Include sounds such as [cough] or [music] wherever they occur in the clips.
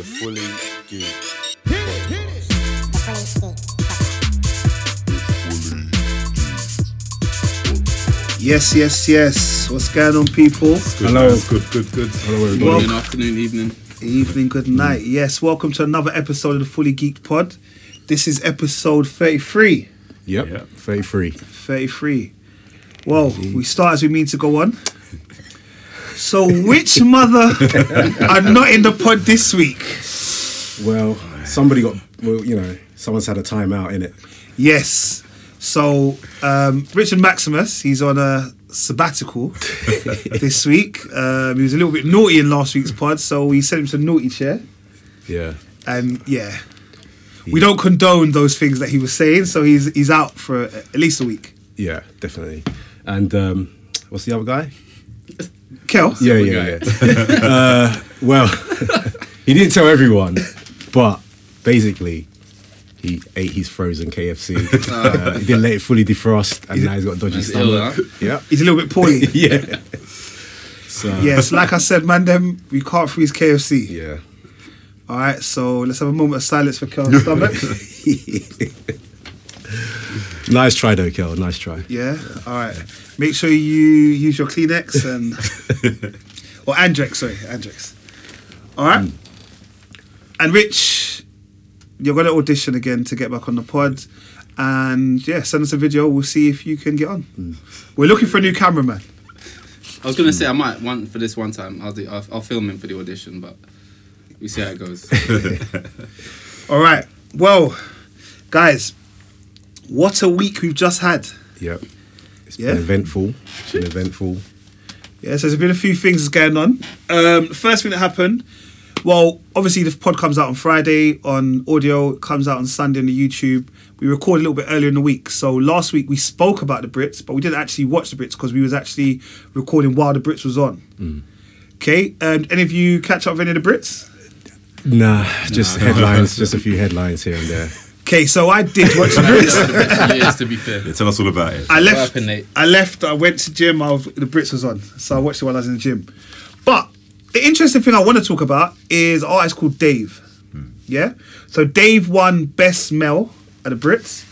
The Fully Geek Yes, yes, yes. What's going on, people? Hello. Good, good, good. Hello, everybody. Well- Morning, afternoon, evening. Evening, good night. Yes, welcome to another episode of the Fully Geeked Pod. This is episode 33. Yep. Yep. 33. 33. Well, we start as we mean to go on. So, which mother [laughs] are not in the pod this week? Well, somebody got, well, you know, someone's had a timeout in it. Yes. So, um, Richard Maximus, he's on a sabbatical [laughs] this week. Um, he was a little bit naughty in last week's pod, so we sent him to naughty chair. Yeah. and yeah, we don't condone those things that he was saying. So he's he's out for at least a week. Yeah, definitely. And um, what's the other guy? [laughs] Kel, Yeah, yeah, yeah. [laughs] uh, well, [laughs] he didn't tell everyone, but basically, he ate his frozen KFC. [laughs] Uh, he didn't let it fully defrost, and now he's got a dodgy That's ill, stomach. Yeah. he's a little bit poorly. Yeah. So, yes, like I said, man, them we can't freeze KFC. yeah. All right, so let's have a moment of silence for Kel's stomach. Nice try, though, Kel. Nice try. Yeah, all right. Make sure you use your Kleenex and [laughs] or Andrex, sorry, Andrex. All right. Hmm. And Rich, you're gonna audition again to get back on the pod. And yeah, send us a video. We'll see if you can get on. Hmm. We're looking for a new cameraman. I was gonna say I might one for this one time. I'll do. I'll, I'll film him for the audition, but we see how it goes. [laughs] [laughs] All right. Well, guys, what a week we've just had. Yep. It's Yeah? been eventful. It's been eventful. Yeah, so there's been a few things that's going on. Um, first thing that happened, well, obviously the pod comes out on Friday on audio, it comes out on Sunday on the YouTube. We record a little bit earlier in the week. So last week we spoke about the Brits, but we didn't actually watch the Brits because we was actually recording while the Brits was on. Okay, um, any of you catch up with any of the Brits? Nah, just headlines, just a few headlines here and there. [laughs] Okay, so I did watch the Brits. yes, to be fair. Yeah, tell us all about it. I What left. happened, Nate? I left. I went to gym. I was, the Brits was on, so I watched it while I was in the gym. But the interesting thing I want to talk about is an artist called Dave. Hmm. Yeah. So Dave won Best Male at the Brits,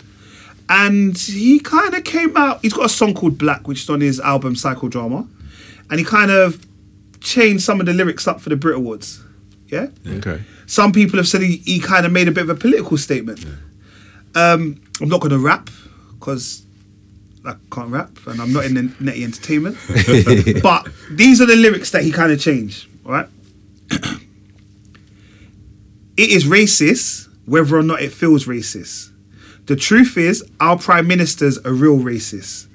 and he kind of came out. He's got a song called Black, which is on his album Psychodrama, and he kind of changed some of the lyrics up for the Brit Awards. Yeah. Okay. Some people have said he, he kind of made a bit of a political statement. Um, I'm not going to rap because I can't rap and I'm not in the netty entertainment. [laughs] but these are the lyrics that he kind of changed, all right? [clears throat] it is racist whether or not it feels racist. The truth is, our prime minister's a real racist.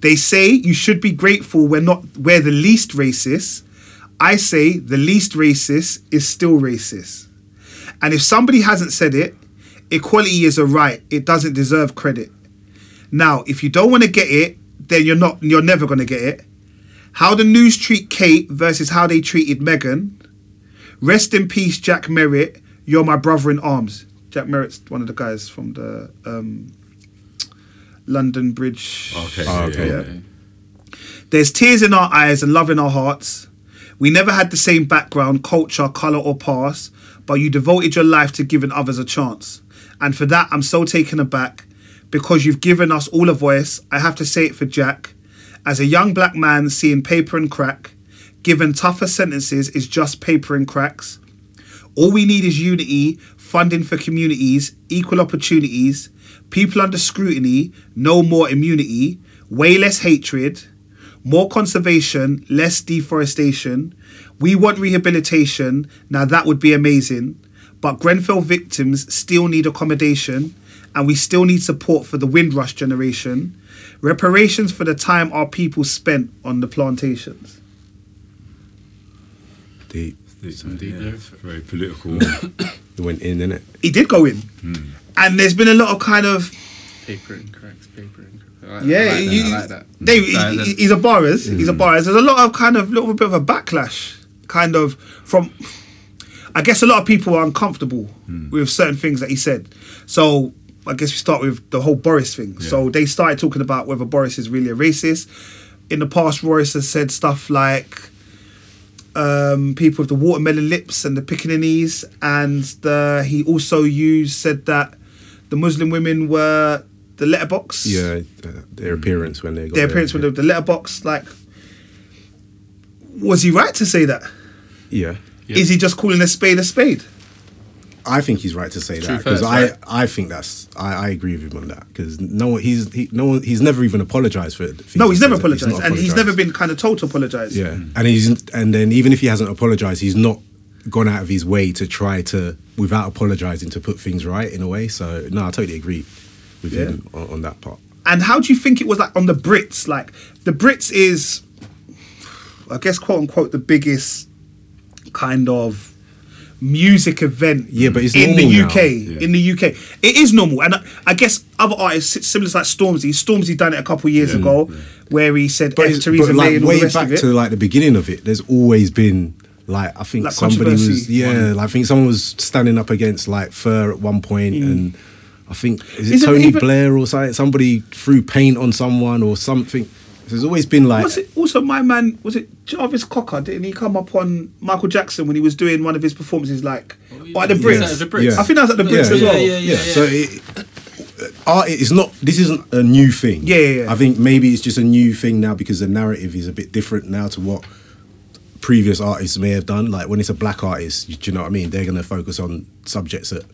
They say you should be grateful we're not we're the least racist. I say the least racist is still racist. And if somebody hasn't said it, equality is a right. It doesn't deserve credit. Now, if you don't want to get it, then you're not you're never gonna get it. How the news treat Kate versus how they treated Meghan. Rest in peace, Jack Merritt. You're my brother in arms. Jack Merritt's one of the guys from the um, London Bridge. Okay. Oh, okay. yeah, Yeah. There's tears in our eyes and love in our hearts. We never had the same background, culture, colour, or past, but you devoted your life to giving others a chance. And for that, I'm so taken aback because you've given us all a voice. I have to say it for Jack. As a young black man seeing paper and crack, given tougher sentences is just paper and cracks. All we need is unity, funding for communities, equal opportunities, people under scrutiny, no more immunity, way less hatred, more conservation, less deforestation. We want rehabilitation. Now that would be amazing. But Grenfell victims still need accommodation, and we still need support for the Windrush generation. Reparations for the time our people spent on the plantations. Deep. Some deep yeah, very political. [coughs] It went in, innit? He did go in, hmm. and there's been a lot of kind of Paper and cracks, paper and cracks. I like, Yeah, I like that. you- I like that. Dave, he- he's a Boris. He's a hmm. Boris. There's a lot of kind of little bit of a backlash, kind of from. I guess a lot of people are uncomfortable with certain things that he said. So I guess we start with the whole Boris thing. So they started talking about whether Boris is really a racist. In the past, Boris has said stuff like um, people with the watermelon lips and the pickaninnies, and the, he also used said that the Muslim women were the letterbox. Yeah, uh, their appearance when they got Their appearance with the, the letterbox, like, was he right to say that? yeah. Yeah. Is he just calling a spade a spade? I think he's right to say True that because I, right? I think that's I, I agree with him on that because no one he's he, no one he's never even apologized for it. No, he's never He's apologized, and he's never been kind of told to apologize. Yeah, and he's and then even if he hasn't apologized, he's not gone out of his way to try to without apologizing to put things right in a way. So no, I totally agree with Yeah. him on, on that part. And how do you think it was like on the Brits? Like the Brits is, I guess, quote unquote, the biggest kind of music event. Yeah, but it's in the. UK. Yeah. In the UK, it is normal, and I, I guess other artists, similar to like Stormzy. Stormzy done it a couple of years ago, where he said But, F but May like and all the way back to like the beginning of it, there's always been like I think Like somebody was yeah, like, I think someone was standing up against like Fur at one point and. I think is it Isn't Tony Mm. even- Blair or something? Somebody threw paint on someone or something. There's always been like was it also my man? Was it Jarvis Cocker? Didn't he come up on Michael Jackson when he was doing one of his performances, like yeah. at the Was Brits? that at the Brits? I think that was at the Brits Yeah. as well. Yeah, yeah, yeah. So it, uh, art is not. This isn't a new thing. Yeah, yeah, yeah. I think maybe it's just a new thing now because the narrative is a bit different now to what previous artists may have done. Like when it's a black artist, do you know what I mean? They're going to focus on subjects that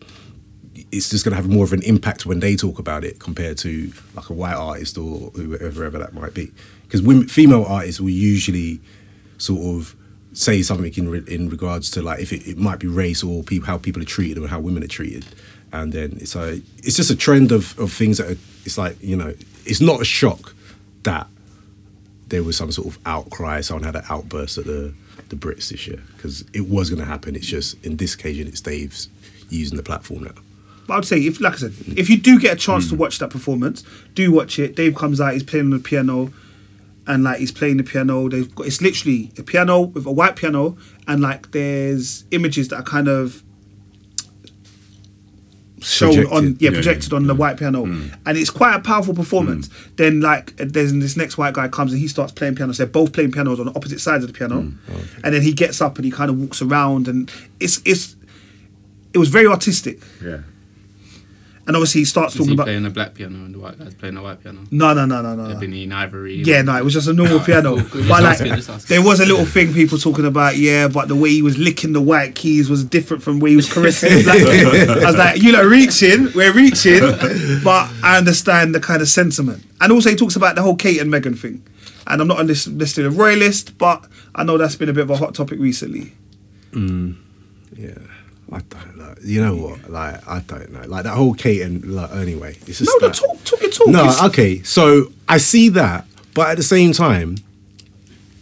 it's just going to have more of an impact when they talk about it compared to like a white artist or whoever ever that might be. Because female artists will usually sort of say something in in regards to like if it, it might be race or people how people are treated or how women are treated, and then it's a it's just a trend of of things that are, it's like you know it's not a shock that there was some sort of outcry, someone had an outburst at the the Brits this year because it was going to happen. It's just in this occasion it's Dave's using the platform now. But I would say, if like I said, if you do get a chance to hmm. watch that performance, do watch it. Dave comes out, he's playing on the piano, and like he's playing the piano. They've got it's literally a piano with a white piano, and like there's images that are kind of shown Projected. on yeah Yeah, projected yeah, on the white piano, hmm. and it's quite a powerful performance. Hmm. Then like there's this next white guy comes and he starts playing piano. So they're both playing pianos on the opposite sides of the piano, oh, and then he gets up and he kind of walks around, and it's it's it was very artistic. Yeah. And obviously he starts Is talking he about playing a black piano and the white guy's playing a white piano? no no no no no. no. Ebony and ivory. Yeah, no, it was just a normal [laughs] piano. cool, cool. But like, asking, there was a little thing people talking about, yeah, but the way he was licking the white keys was different from the way he was caressing the black keys. I was like, you know, reaching, we're reaching, but I understand the kind of sentiment. And also, he talks about the whole Kate and Meghan thing. And I'm not a list- listed a royalist, but I know that's been a bit of a hot topic recently. Mm. Yeah, I don't know. You know what? Like I don't know. Like that whole Kate and like, anyway, it's just No, no, talk, talk talk. No, It's- okay. So I see that, but at the same time,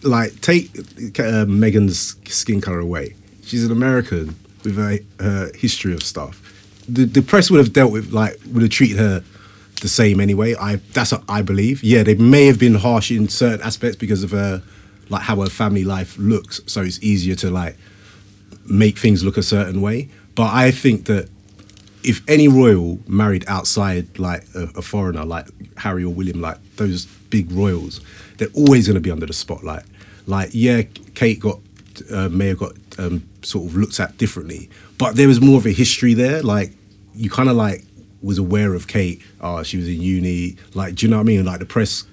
like take uh, Meghan's skin color away. She's an American with a uh, history of stuff. The the press would have dealt with like would have treated her the same anyway. I that's what I believe. Yeah, they may have been harsh in certain aspects because of her like how her family life looks. So it's easier to like make things look a certain way. But I think that if any royal married outside like a, a foreigner, like Harry or William, like those big royals, they're always going to be under the spotlight. Like, yeah, Kate got uh, may have got um, sort of looked at differently, but there was more of a history there. Like, you kind of like was aware of Kate. Oh, she was in uni. Like, do you know what I mean? Like the press.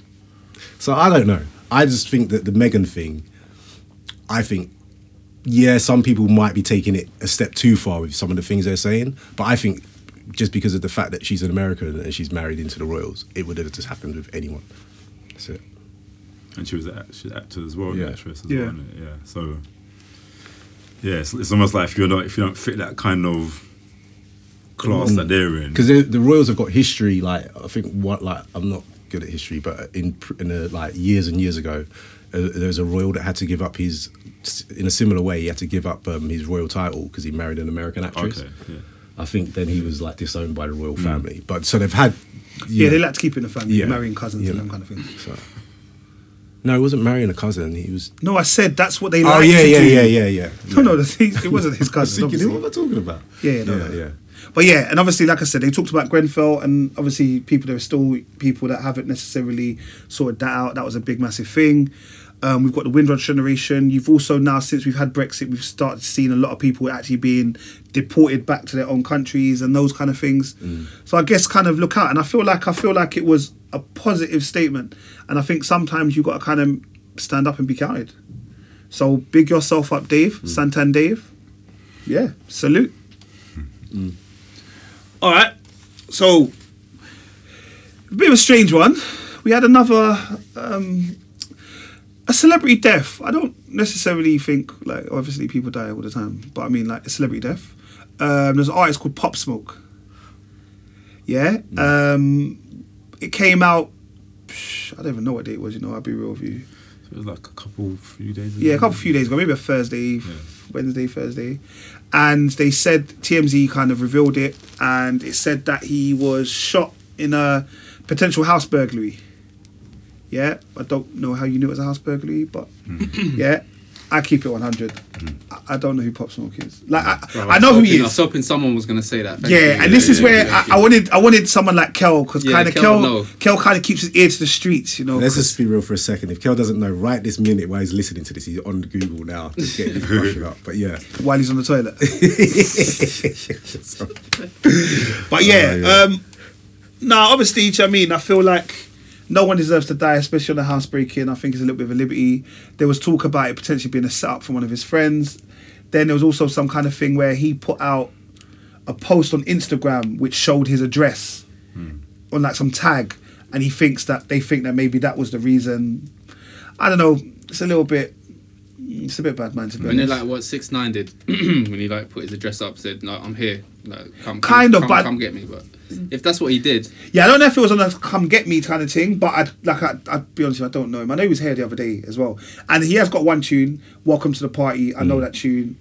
So I don't know. I just think that the Meghan thing. I think yeah, some people might be taking it a step too far with some of the things they're saying, but I think just because of the fact that she's an American and she's married into the royals, it would have just happened with anyone. That's it. And she was an act- she's an actor as well, Yeah. yeah. actress as Yeah. well, isn't? Yeah. So yeah, it's, it's almost like if you're not if you don't fit that kind of class that they're in. Because the, the royals have got history. Like I think what like I'm not good at history, but in in the, like years and years ago, uh, there was a royal that had to give up his in a similar way. He had to give up um, his royal title because he married an American actress. Okay, yeah. I think then he was like disowned by the royal family. But so they've had. Yeah, they like to keep it in the family, Yeah. marrying cousins You and know. them kind of things. So. No, he wasn't marrying a cousin. He was. No, I said that's what they Oh like yeah, to yeah, do. yeah, yeah, yeah. No, no, it wasn't his [laughs] cousin. thinking, what am I talking about? Yeah, yeah, no, yeah, no. yeah. But yeah, and obviously, like I said, they talked about Grenfell, and obviously, people there are still people that haven't necessarily sorted that out. That was a big, massive thing. Um, we've got the Windrush generation. You've also now, since we've had Brexit, we've started seeing a lot of people actually being deported back to their own countries and those kind of things. So I guess kind of look out, and I feel like I feel like it was a positive statement, and I think sometimes you've got to kind of stand up and be counted. So big yourself up, Dave, Santan Dave. Yeah, salute. All right, so a bit of a strange one. We had another um, a celebrity death. I don't necessarily think like obviously people die all the time, but I mean like a celebrity death. Um, there's an artist called Pop Smoke. Yeah, um, it came out. psh, I don't even know what day it was. You know, I'll be real with you. It was like a couple few days ago. Yeah, a couple few days ago, maybe a Thursday, Wednesday, Thursday, and they said TMZ kind of revealed it, and it said that he was shot in a potential house burglary. Yeah, I don't know how you knew it was a house burglary, but [coughs] yeah, I keep it one hundred. I, I don't know who Pop Smoke is. Like I, Bro, I know who he hoping- I was is. hoping someone was gonna say that. Yeah, you. and this is yeah, where yeah, I, I wanted I wanted someone like Kel because Yeah, kind of Kel Kel. Kel kind of keeps his ear to the streets, you know. Let's just be real for a second. If Kel doesn't know right this minute while he's listening to this, he's on Google now, just getting his up. But yeah, while he's on the toilet. [laughs] [laughs] But yeah, Oh, yeah. um no, obviously, do you know what I mean, I feel like no one deserves to die, especially on a housebreaking. I think it's a little bit of a liberty. There was talk about it potentially being a setup from one of his friends. Then there was also some kind of thing where he put out a post on Instagram which showed his address hmm. on like some tag, and he thinks that they think that maybe that was the reason. I don't know. It's a little bit. It's a bit bad, man. To be When they honest. like what six nine did [clears throat] when he like put his address up, said no, I'm here. Like, come, come Kind of, come, but- come get me. But if that's what he did, Yeah, I don't know if it was on a come get me kind of thing, but I'd like I, I'd be honest, you, I don't know him. I know he was here the other day as well, and he has got one tune, "Welcome to the Party." I know hmm. that tune,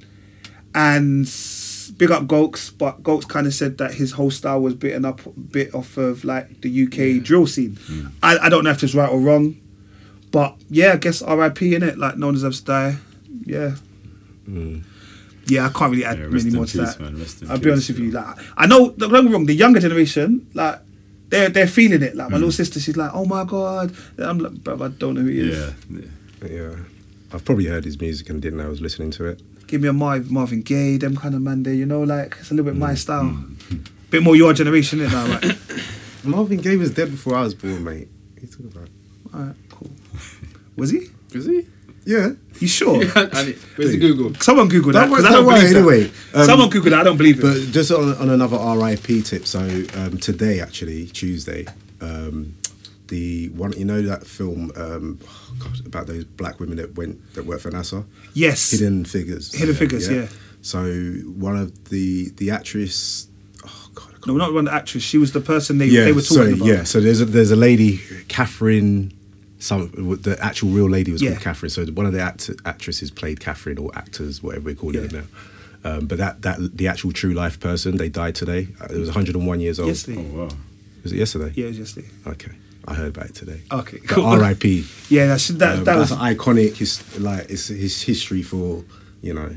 and big up Gokes, but Gokes kind of said that his whole style was bitten up a bit off of like the UK drill scene. Hmm. I, I don't know if it's right or wrong, but yeah, I guess R.I.P. in it. Like no one deserves to die. Yeah. Yeah, I can't really add Yeah, rest many in more to peace, that. man, rest in I'll be honest peace, with you. Like, I know. Don't get me wrong. The younger generation, like, they're they're feeling it. Mm. Like my little sister, she's like, "Oh my god!" I'm like, "Bro, I don't know who he is." Yeah, yeah. yeah, I've probably heard his music and didn't know I was listening to it. Give me a Marv, Marvin Gaye, them kind of man. There, you know, like it's a little bit Mm. my style. [laughs] Bit more your generation, is now, right? [coughs] Marvin Gaye was dead before I was born, mate. What are you talking about? All right, cool. [laughs] Was he? was he? Yeah. You sure? [laughs] Where's the Google? Someone Google that Don't worry- because I don't don't worry, believe that. anyway. Um, Someone Google that. I don't believe it. But just on, on another RIP tip, so um, today actually Tuesday, um, the one you know that film um, oh God, about those black women that went that worked for NASA, yes. Hidden Figures. Hidden Figures, yeah. So one of the the actress. Oh God, can't No, not one actress. She was the person they, yeah, they were talking sorry, about. yeah. So there's a, there's a lady, Katherine. Some the actual real lady was Yeah. called Katherine. So one of the act- actresses played Katherine or actors, whatever we call it Yeah. now. Um, but that that the actual true life person, they died today. Uh, it was 101 years old. Yesterday. Oh wow. Was it yesterday? Yeah, it was yesterday. Okay, I heard about it today. Okay, But cool. R.I.P. [laughs] Yeah, that's, that, Um, that was that's iconic. His like it's his history for you know.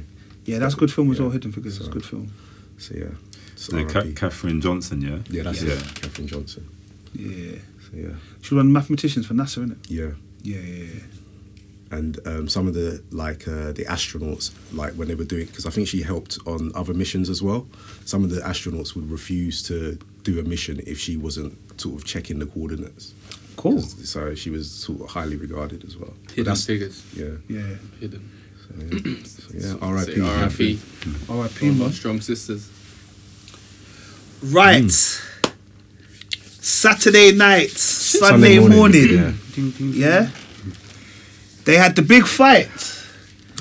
yeah, that's a good film as well. Yeah. Hidden Figures is a good film. So yeah. So The Ca- Katherine Johnson, yeah. yeah, that's yeah. it. Katherine Johnson. Yeah, So yeah, she was one of mathematicians for NASA, isn't it? yeah. Yeah, yeah, yeah. and um, some of the like uh, the astronauts like when they were doing because I think she helped on other missions as well. Some of the astronauts would refuse to do a mission if she wasn't sort of checking the coordinates. Cool. So she was sort of highly regarded as well. Hidden that's- figures. Yeah. Yeah. Hidden. So, yeah. So, yeah. R.I.P. R.I.P. R.I.P. One of man. our strong sisters. Right. Saturday night, Sunday, Sunday morning. morning, Yeah. They had the big fight.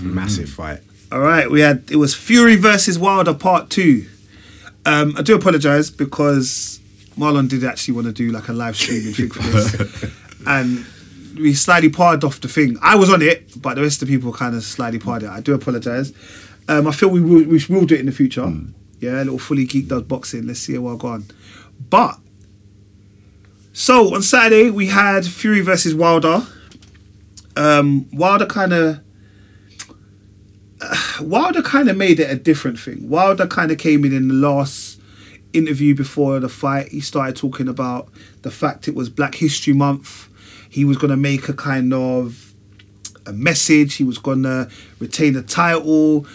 Massive fight. All right, we had it was Fury versus Wilder part two. Um, I do apologize because Marlon did actually want to do like a live streaming thing for this, [laughs] and we slightly parred off the thing. I was on it, but the rest of the people kind of slightly parred it. I do apologize. Um, I feel we will we will do it in the future. Yeah, a little fully geek does boxing. Let's see how I go on. But so on Saturday we had Fury versus Wilder. Um, Wilder kind of [sighs] Wilder kind of made it a different thing. Wilder kind of came in in the last interview before the fight. He started talking about the fact it was Black History Month. He was going to make a kind of a message. He was gonna retain the title,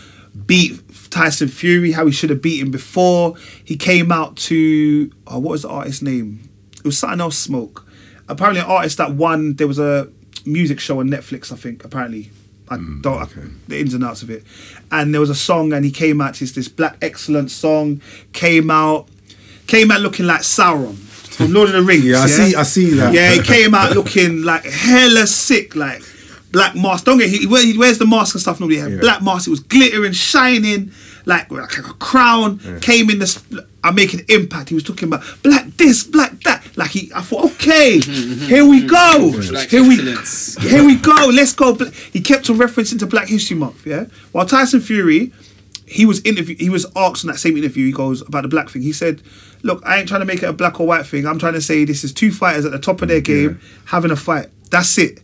beat Tyson Fury how he should have beaten before. He came out to oh, what was the artist's name? It was something else. Smoke. Apparently, an artist that won. There was a music show on Netflix. I think. Apparently, I mm, don't I- the ins and outs of it. And there was a song, and he came out. It's this black excellent song. Came out, came out looking like Sauron from Lord of the Rings. [laughs] Yeah, I see- I see that. Yeah, he [laughs] came out looking like hella sick, like black mask. Don't get he, he wears the mask and stuff. Normally, had Yeah. black mask. It was glittering, shining, like like a crown. Came in this. I'm making impact. He was talking about black this, black that. Like he, I thought, okay, [laughs] here we go. Black Here we, excellence. here we go. Let's go. He kept on referencing to Black History Month. Yeah. While Tyson Fury, he was interview. He was asked in that same interview. He goes about the black thing. He said, "Look, I ain't trying to make it a black or white thing. I'm trying to say this is two fighters at the top of their game having a fight. That's it.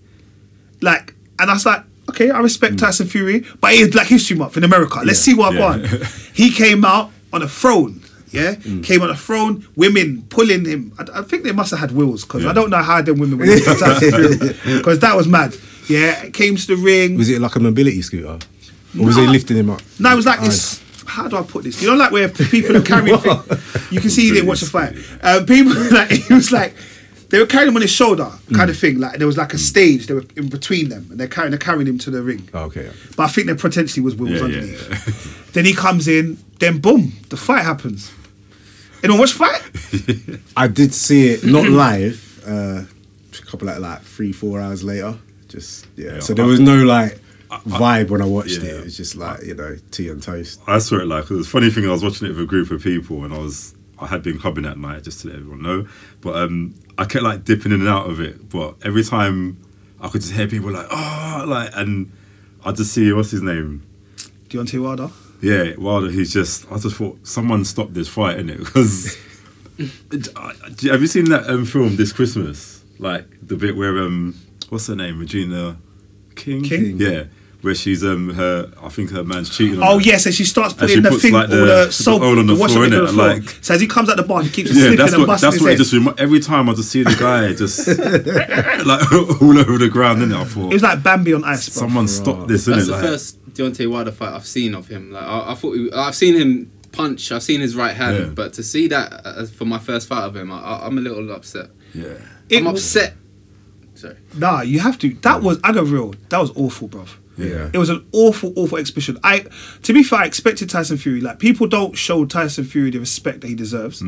Like, and I was like, okay, I respect mm. Tyson Fury, but it is Black History Month in America. Let's see what Yeah. I want. he came out on a throne. Yeah, mm. came on the throne. Women pulling him. I, I think they must have had wills because I don't know how them women were because [laughs] that was mad. Yeah, came to the ring. Was it like a mobility scooter? Or was they lifting him up? No, it was like this. How do I put this? You know, like where people are carrying [laughs] things. You can see they watch the fight. Um, people [laughs] like it was like they were carrying him on his shoulder, kind of mm. thing. Like there was like a mm. stage. They were in between them, and they're carrying they're carrying him to the ring. Oh, okay. But I think there potentially was Wills Yeah, yeah, underneath. then he comes in. Then boom, the fight happens. Anyone watch the fight? [laughs] I did see it not live. Uh, a couple like like three, four hours later. Just yeah. Yeah, so there I- was no like vibe when I watched Yeah. it. It was just like you know tea and toast. I saw it like because the funny thing I was watching it with a group of people and I was I had been clubbing that night just to let everyone know, but um I kept like dipping in and out of it, but every time I could just hear people like oh like and I just see what's his name Deontay Wilder. Yeah Wilder he's just I just thought someone stop this fight in it because [laughs] [laughs] have you seen that um, film this Christmas like the bit where um what's her name Regina King King? yeah where she's um her I think her man's cheating on her. Oh her. yes, and she starts putting she the puts, thing, like, all the- the the soap, oil on the wash floor, on innit? the floor. Like- so as he comes out the bar, he keeps [laughs] Yeah, slipping that's and what busting that's what it his just head. remi- every time I just see the guy just like all over the ground. Then I thought It thought was like Bambi on ice. Bro. someone stop this. That's innit? the Like, first Deontay Wilder fight I've seen of him. Like I, I thought he, I've seen him punch. I've seen his right hand, Yeah. but to see that uh, for my first fight of him, I, I, I'm a little upset. yeah, It I'm was- upset. Sorry. Nah, you have to. That was I got real. That was awful, bruv. Yeah. It was an awful, awful exhibition. I, to be fair, I expected Tyson Fury. Like people don't show Tyson Fury the respect that he deserves.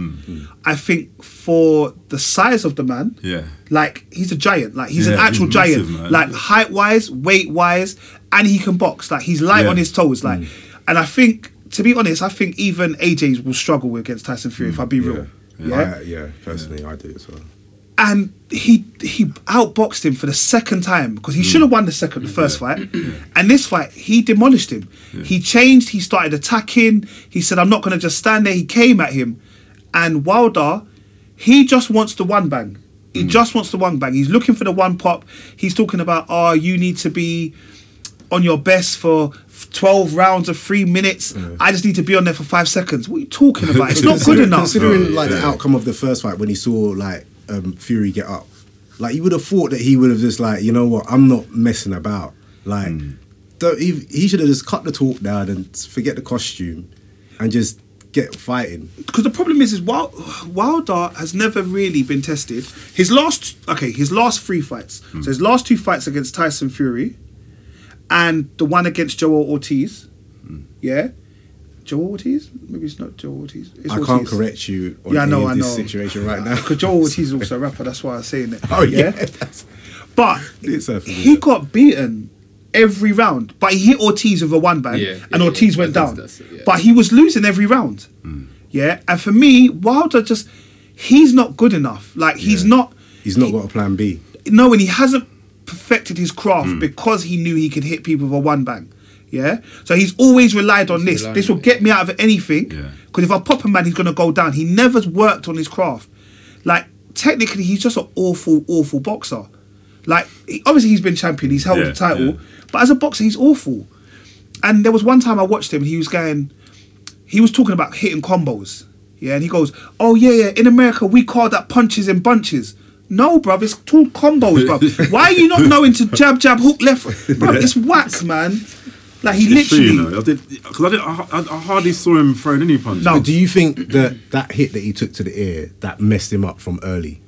I think for the size of the man, yeah. like he's a giant. Like he's an actual he's giant. massive. Like height wise, weight wise, and he can box. Like he's light Yeah. on his toes. Like, mm. and I think to be honest, I think even AJ will struggle against Tyson Fury. If I be mm, real, yeah. I, yeah. Personally, I do as well. and he he outboxed him for the second time because he mm. should have won the second the first fight [clears throat] and this fight he demolished him he changed he started attacking he said i'm not going to just stand there he came at him and wilder he just wants the one bang he just wants the one bang he's looking for the one pop he's talking about oh you need to be on your best for 12 rounds of three minutes i just need to be on there for five seconds what are you talking about it's not [laughs] good Consider- enough Considering Oh, like the outcome of the first fight when he saw like um, Fury get up, like you would have thought that he would have just like, you know what, I'm not messing about. Like, Hmm. don't, he, he should have just cut the talk down and forget the costume and just get fighting. because the problem is, is Wild, Wilder has never really been tested. His last, okay, his last three fights. So his last two fights against Tyson Fury, and the one against Joel Ortiz. Hmm. Yeah, Joel Ortiz. Maybe it's not Joel Ortiz. It's I Ortiz. can't correct you on Yeah, I know, any I know. situation right now. Because Joel Ortiz is [laughs] also a rapper. That's why I'm saying it. Oh yeah, that's- But It's he got beaten every round, but he hit Ortiz with a one bang, Yeah, and yeah, Ortiz yeah. went down. that's it, yeah. But he was losing every round. Hmm. Yeah, and for me, Wilder just he's not good enough. Like he's Yeah. not. he's not got a plan B. No, and he hasn't perfected his craft Hmm. because he knew he could hit people with a one bang. Yeah, so he's always relied on this. This will get me out of anything. Yeah. Because if I pop a man, he's gonna go down. He never's worked on his craft. Like technically, he's just an awful, awful boxer. Like he- obviously, he's been champion. He's held Yeah, the title, yeah. but as a boxer, he's awful. And there was one time I watched him. He was going. He was talking about hitting combos. Yeah, and he goes, "Oh yeah, yeah. In America, we call that punches in bunches." No, bruv, it's called combos, bruv. [laughs] Why are you not knowing to jab, jab, hook, left? Bruv, it's whack, man. Like he It's true, literally. you know. I did because I, did, I, I, I hardly saw him throwing any punches. No. Do you think that that hit that he took to the ear that messed him up from early?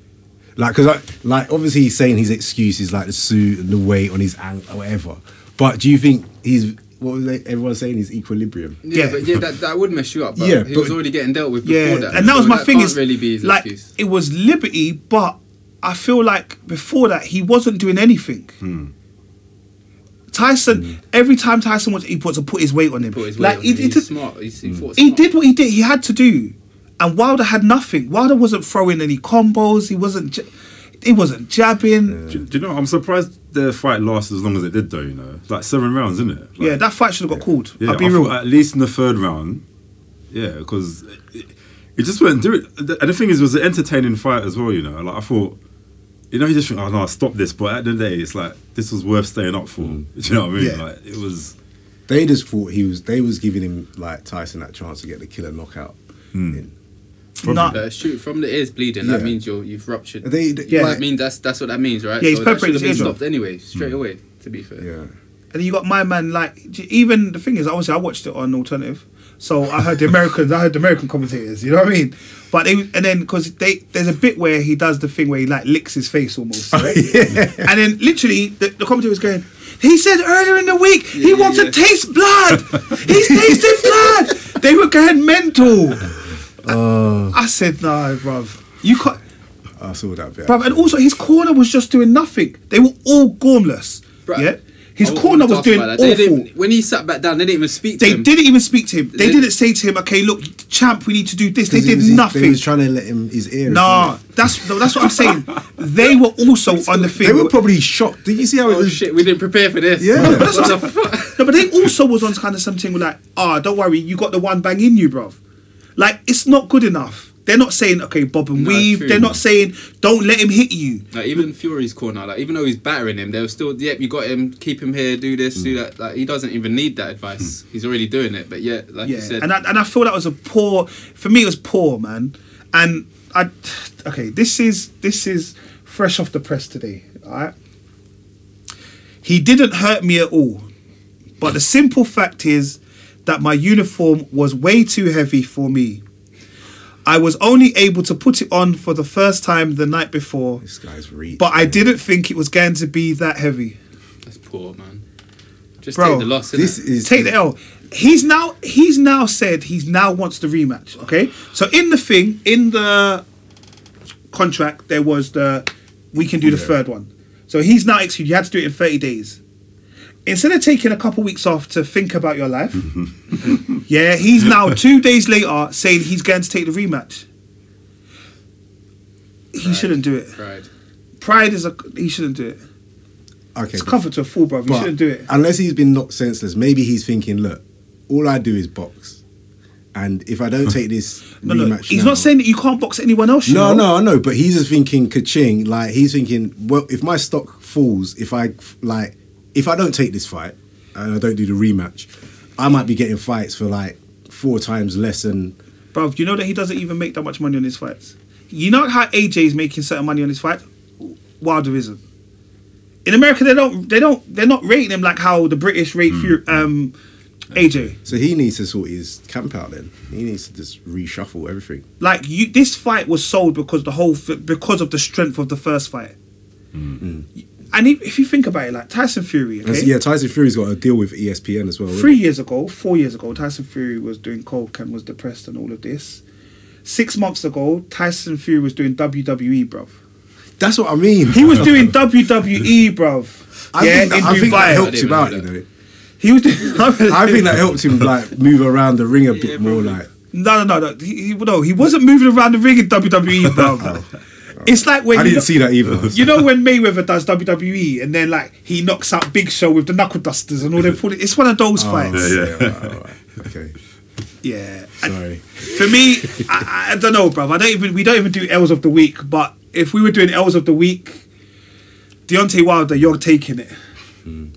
Like, because I, like obviously he's saying his excuses like the suit and the weight on his ankle or whatever. But do you think he's what was they, everyone saying his equilibrium? Yeah, Yeah. but yeah, that, that would mess you up. But Yeah, he but- was already getting dealt with before Yeah, that, and that was so my thing. can't Is really be his like excuse. it was liberty, but I feel like before that he wasn't doing anything. Hmm. Tyson, every time Tyson was, he put to put his weight on him. Put like weight he, on he did- smart. He's, he, fought he did what he did. He had to do, and Wilder had nothing. Wilder wasn't throwing any combos. He wasn't. j- He wasn't jabbing. Do, do you know? I'm surprised the fight lasted as long as it did, though. You know, like seven rounds, isn't it? Yeah, that fight should have got called. Yeah, I'll be I real. at least in the third round. Yeah, because it, it just wouldn't do it. And the thing is, it was an entertaining fight as well. You know, like I thought, you know, you just think, oh no, stop this. But at the end of the day, it's like this was worth staying up for. [laughs] Do you know what I mean? Yeah. Like it was. They just thought he was. They was giving him like Tyson that chance to get the killer knockout. Hmm. in. Nah, That shoot from the ears bleeding. Yeah. That means you're you've ruptured. They, they- Yeah. That like, means that's that's what that means, right? Yeah, he's so that perforated should have his eardrum. stopped anyway, straight away. To be fair. yeah. And then you got my man, like even the thing is, obviously I watched it on alternative, so I heard the Americans, I heard the American commentators. You know what I mean? But they and then because they there's a bit where he does the thing where he like licks his face almost, oh, right? and then literally the, the commentator was going. He said earlier in the week he Yeah, wants yeah. to taste blood. He's tasted [laughs] blood. They were going mental. Oh. I said, no, bruv. You can't. I saw that bit. Bruv, and also his corner was just doing nothing. They were all gormless. Bruh, yeah, his I corner was doing about. They awful. didn't- when he sat back down, they didn't even speak to him. They him. didn't even speak to him. They, They- didn't say to him, "Okay, look, champ, we need to do this." They 'Cause he did was- he- nothing. They was trying to let him his ear. nah, that's no, that's what I'm saying. [laughs] they were also on the field. They were probably shocked. Did you see how it Oh was? shit, we didn't prepare for this. Yeah. what the fuck? [laughs] no, but they also was on kind of something like, "Ah, don't worry, you got the one bang in you, bruv." Like it's not good enough. They're not saying, "Okay, bob and No, weave." true. They're not saying, "Don't let him hit you." Like even Fury's corner, like even though he's battering him, they're still, yep, you got him, keep him here, do this, do hmm. that. Like he doesn't even need that advice. Hmm. He's already doing it. But yeah, like yeah, you said, and I, and I feel that was a poor. For me, it was poor, man. And I, okay, this is this is fresh off the press today. All right. He didn't hurt me at all, but the simple fact is that my uniform was way too heavy for me. I was only able to put it on for the first time the night before, This guy's reach. but I didn't think it was going to be that heavy. that's poor, man. Just Bro, take the loss. This innit? is take the L. He's now he's now said he's now wants the rematch. Okay, so in the thing in the contract there was the we can do the third one. So he's now excused. You had to do it in thirty days. Instead of taking a couple weeks off to think about your life, [laughs] yeah, he's now two days later saying he's going to take the rematch. He shouldn't do it. Pride. Pride is a he shouldn't do it. okay. It's comfort to a fool, bro. He shouldn't do it. unless he's been knocked senseless. Maybe he's thinking, look, all I do is box, and if I don't [laughs] take this No, rematch, no, he's now- not saying that you can't box anyone else. you No, know? no, I know, but he's just thinking ka-ching. Like he's thinking, well, if my stock falls, if I like, if I don't take this fight and I don't do the rematch, I might be getting fights for like four times less than. Bro, do you know that he doesn't even make that much money on his fights? You know how AJ is making certain money on his fight? Wilder isn't. In America, they don't. They don't. They're not rating him like how the British rate Fury, um, AJ. So he needs to sort his camp out. Then he needs to just reshuffle everything. Like you, this fight was sold because the whole because of the strength of the first fight. And if, if you think about it, like Tyson Fury, okay, yeah, Tyson Fury's got a deal with ESPN as well. three years ago, four years ago, Tyson Fury was doing coke and was depressed and all of this. Six months ago, Tyson Fury was doing WWE, bruv. That's what I mean. He was doing [laughs] WWE, bruv. I yeah, think that, in I think that helped him out. know You know, [laughs] He was doing. [laughs] I think that helped him like move around the ring a bit more. Like no, no, no, no. He, he- no, he wasn't moving around the ring in WWE, bruv. It's like when I didn't know, see that either. [laughs] You know when Mayweather does WWE and then like he knocks out Big Show with the knuckle dusters and all them. [laughs] put It's one of those oh, fights. yeah. Yeah, right, right, right. Okay, Yeah. Sorry. for me, I, I don't know, bro. I don't even. We don't even do L's of the week. But if we were doing L's of the week, Deontay Wilder, you're taking it. Hmm.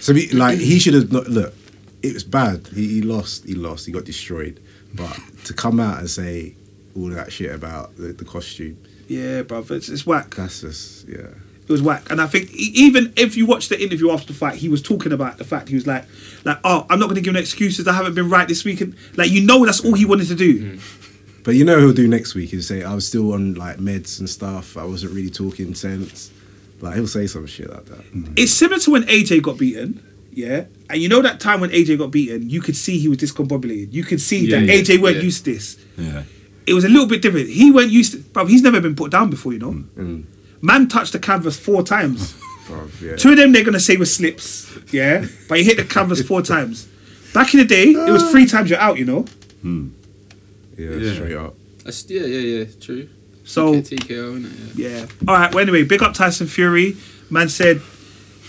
So be, like he should have not look. It was bad. He, he lost. He lost. He got destroyed. But to come out and say all that shit about the, the costume. Yeah, bruv, it's, it's whack. That's just yeah. It was whack, and I think e- even if you watch the interview after the fight, he was talking about the fact he was like, like, oh, I'm not going to give him excuses. I haven't been right this week, and like, you know, that's all he wanted to do. Mm. But you know he'll do next week. He'll say I was still on like meds and stuff. I wasn't really talking sense. Like he'll say some shit like that. Mm. It's similar to when AJ got beaten. Yeah, and you know that time when AJ got beaten, you could see he was discombobulated. You could see Yeah, that yeah, AJ weren't yeah. used to this. Yeah. It was a little bit different. He weren't used to, bro. He's never been put down before, you know. Mm, mm. Man touched the canvas four times. [laughs] Bruv, yeah. Two of them they're gonna say were slips, yeah, but he hit the canvas four [laughs] times. Back in the day, it was three times you're out, you know. Hmm. yeah, Yeah. straight up. That's, yeah, yeah, yeah, true. So TKO, innit? Yeah. yeah. All right. Well, anyway, big up Tyson Fury. Man said,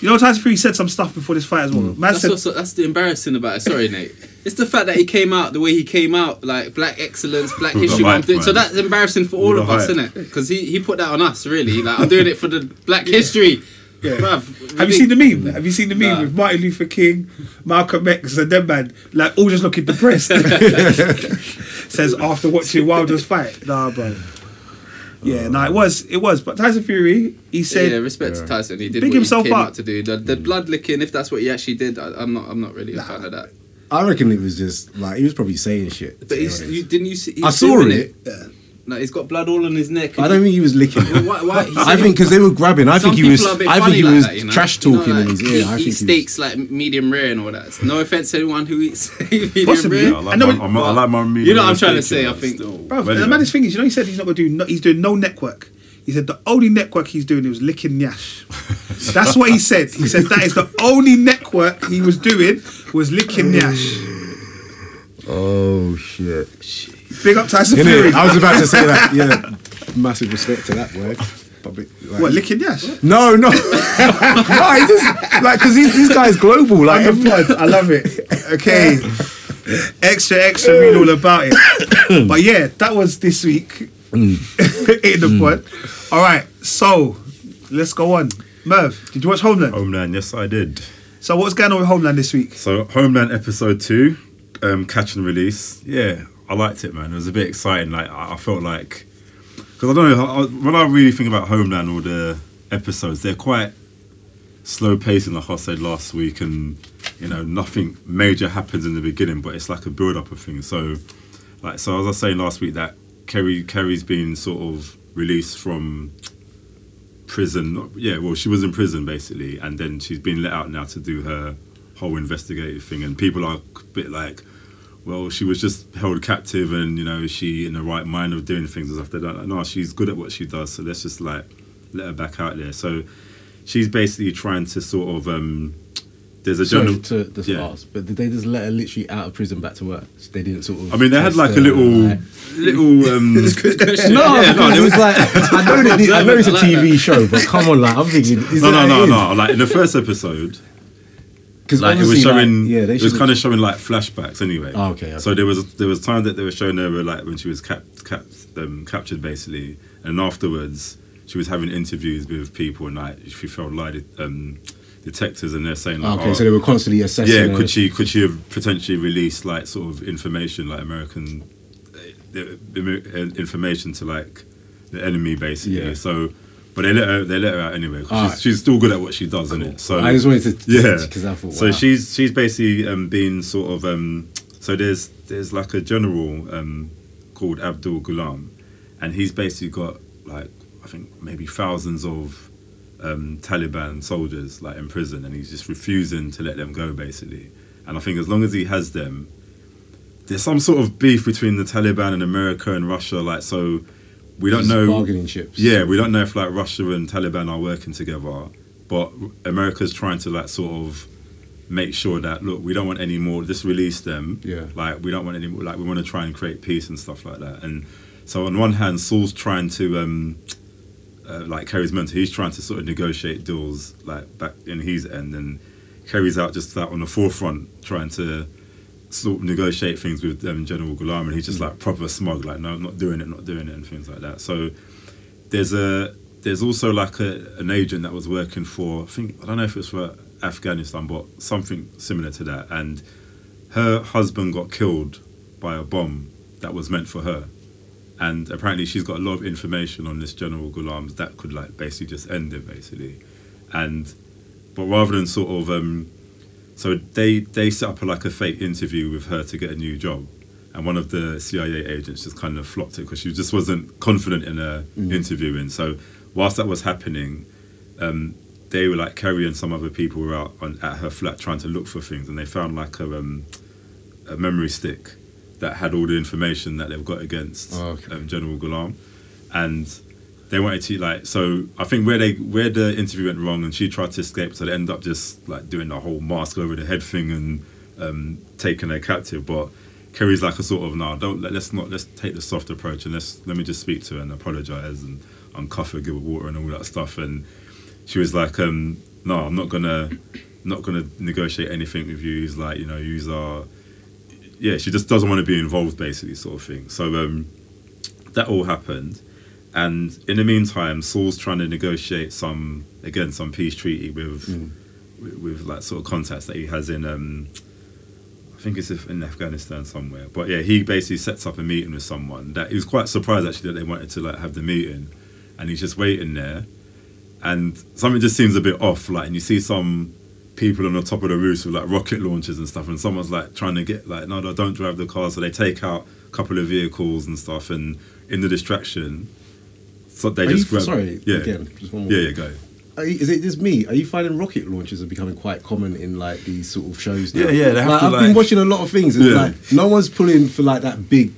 you know, Tyson Fury said some stuff before this fight as well. Man That's said, also, that's the embarrassing about it. Sorry, Nate. It's the fact that he came out the way he came out, like Black Excellence, Black With History hype, Month. So that's embarrassing for all With of us, isn't it? Because he, he put that on us, really. Like I'm doing it for the Black History. Bruv, Have you seen the meme? Have you seen the meme Nah. with Martin Luther King, Malcolm X, and them man, like all just looking depressed? [laughs] [laughs] Says after watching Wilder's fight. Nah, bro. Yeah, oh. no, it was, it was. But Tyson Fury, he said, yeah, respect to Tyson. He did Big what himself he came up. out to do. The, the mm. blood licking, if that's what he actually did, I, I'm not. I'm not really a fan of that. I reckon it was just like he was probably saying shit. But be he's, honest. you, didn't you see? I saw doing it. Like he's got blood all on his neck. I don't think he was licking. Well, why, why, he [laughs] I think because they were grabbing. I Some think he was. people are a bit I think he like was that, you know? trash You know, talking in his ear. I Eat, think he was, steaks like medium rare and all that. No offense to anyone who eats [laughs] medium Possibly. rare. Yeah, I like I know my, it- I'm, I like my You know what I'm trying to say, I think- Bro, But the maddest thing is, you know, he said he's not gonna do. No, he's doing no neck work. He said the only neck work he's doing was licking Nyash. [laughs] That's what he said. He said that is the only neck work he was doing was licking Nyash. Oh shit! Big up Tyson Innit? Fury. I was about to say that. Yeah, [laughs] massive respect to that word. But, but, like, what licking yes? No, no, [laughs] no. It's just like because this guy's global. Like I'm every. I love it. Okay. extra, extra, read all about it. [coughs] but yeah, that was this week [laughs] in the pod. All right, so let's go on. Merv, did you watch Homeland? Homeland, yes, I did. So what's going on with Homeland this week? So Homeland episode two, um, catch and release. Yeah, I liked it, man. It was a bit exciting. Like I, felt like because I don't know I- when I really think about Homeland or the episodes, they're quite slow pacing, like I said last week, and you know nothing major happens in the beginning, but it's like a build up of things. So, like so, as I was saying last week, that Carrie Carrie's been sort of released from prison. not- Yeah, well, she was in prison basically, and then she's been let out now to do her whole investigative thing. And people are a bit like, well, she was just held captive, and you know, is she in the right mind of doing things and stuff? They don't. No, she's good at what she does, so let's just like let her back out there. So she's basically trying to sort of. um There's a Sorry general. to just yeah. ask, but did they just let her literally out of prison back to work? So they didn't sort of. I mean, they had like a little, like- little. [laughs] um No, [laughs] Yeah, no, no, it was like I know, that [laughs] I know it's a TV show, but come on, like I'm thinking, is No, that no, no, no. Like in the first episode, Because like it was obviously, like, showing yeah, they it was kind of showing like flashbacks anyway Oh, okay, okay. so there was there was time that they were showing her like when she was cap, cap, um, captured basically and afterwards she was having interviews with people and like she felt like um, detectives and they're saying like Okay, oh, so they were constantly assessing. yeah her. could she could she have potentially released like sort of information like American uh, the- the information to like the enemy basically Yeah. so but they let her they let her out anyway 'cause Alright. she's, she's still good at what she does isn't it so I just wanted to, [laughs] yeah. because I thought, so she's she's basically um, been sort of um, so there's there's like a general um, called Abdul Ghulam and he's basically got like I think maybe thousands of um, Taliban soldiers like in prison and he's just refusing to let them go basically. And I think as long as he has them there's some sort of beef between the Taliban and America and Russia like so we don't know bargaining chips. yeah, we don't know if like Russia and Taliban are working together, but America's trying to like sort of make sure that look, we don't want any more. Just release them. Yeah. Like we don't want any more. Like we want to try and create peace and stuff like that. And so on one hand, Saul's trying to um, uh, like Carrie's mentor. He's trying to sort of negotiate deals like back in his end, and Carrie's out just like on the forefront trying to sort of negotiate things with um, General Ghulam, and he's just like proper smug, like no, I'm not doing it, not doing it, and things like that. So there's a there's also like a, an agent that was working for I think I don't know if it was for Afghanistan, but something similar to that, and her husband got killed by a bomb that was meant for her. and apparently she's got a lot of information on this General Ghulam that could like basically just end it basically, and but rather than sort of um, so they they set up a, like a fake interview with her to get a new job, and one of the CIA agents just kind of flopped it because she just wasn't confident in her interviewing. So whilst that was happening, um, they were like Carrie and some other people were out on, at her flat trying to look for things, and they found like a um, a memory stick that had all the information that they've got against Oh, okay. um, General Ghulam, and they wanted to like. So I think where they where the interview went wrong, and she tried to escape, so they ended up just like doing the whole mask over the head thing and um, taking her captive. But Carrie's like a sort of no, don't let, let's not let's take the soft approach and let's let me just speak to her and apologize and uncuff her, give her water and all that stuff. And she was like, um, no, I'm not gonna not gonna negotiate anything with you. He's like, you know, you are yeah, she just doesn't want to be involved, basically, sort of thing. So um, that all happened, and in the meantime, Saul's trying to negotiate some again some peace treaty with with, with like sort of contacts that he has in. Um, I think it's in Afghanistan somewhere, but yeah, he basically sets up a meeting with someone that he was quite surprised actually that they wanted to like have the meeting, and he's just waiting there, and something just seems a bit off. Like, and you see some people on the top of the roof with like rocket launchers and stuff, and someone's like trying to get like, no, no, don't drive the car. So they take out a couple of vehicles and stuff, and in the distraction, so they Are just you- grab. sorry, yeah, again, just one more. yeah, yeah, go. Are is it just me? Are you finding rocket launches are becoming quite common in like these sort of shows? Now? Yeah, yeah, they have like, to, I've like- been watching a lot of things, and Yeah. like no one's pulling for like that big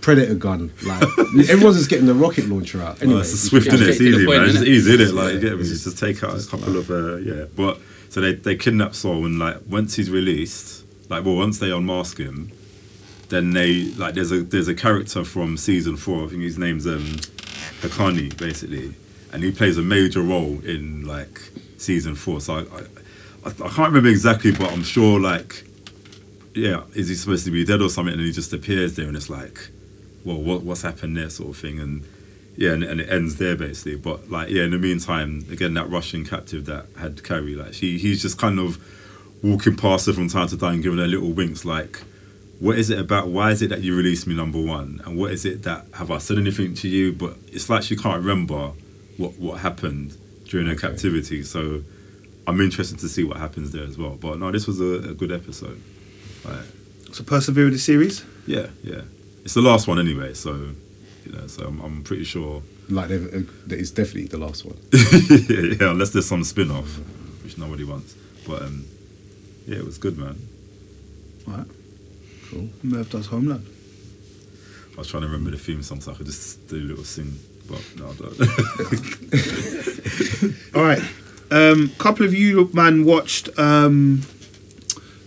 predator gun. Like [laughs] everyone's just getting the rocket launcher out. Anyway, it's a swift, get innit? It's straight to the easy, point, man. It's easy, innit? Like, Yeah, you get it's You just- just take out it's a couple of, uh, yeah. But so they they kidnap Saul, and like once he's released, like well, once they unmask him, then they like there's a there's a character from season four. I think his name's um Haqqani, basically, and he plays a major role in like season four. So I I, I, can't remember exactly, but I'm sure like yeah, is he supposed to be dead or something? And he just appears there, and it's like, well, what what's happened there, sort of thing, and yeah, and, and it ends there basically. But like, yeah, in the meantime, again, that Russian captive that had Carrie, like, she he's just kind of walking past her from time to time, giving her little winks, like, what is it about? Why is it that you released me number one? And what is it that have I said anything to you? But it's like she can't remember what what happened during her captivity. So I'm interested to see what happens there as well. But no, this was a, a good episode. Like, So persevere with the series. yeah, yeah. It's the last one anyway, so you know, so I'm, I'm pretty sure. like uh, is definitely the last one. [laughs] yeah, yeah, unless there's some spin off, which nobody wants. But um, yeah, it was good, man. Right. Cool. Merv does Homeland. I was trying to remember the theme song so I could just do a little sing, but no, I don't. [laughs] All right. Um, couple of you man watched um,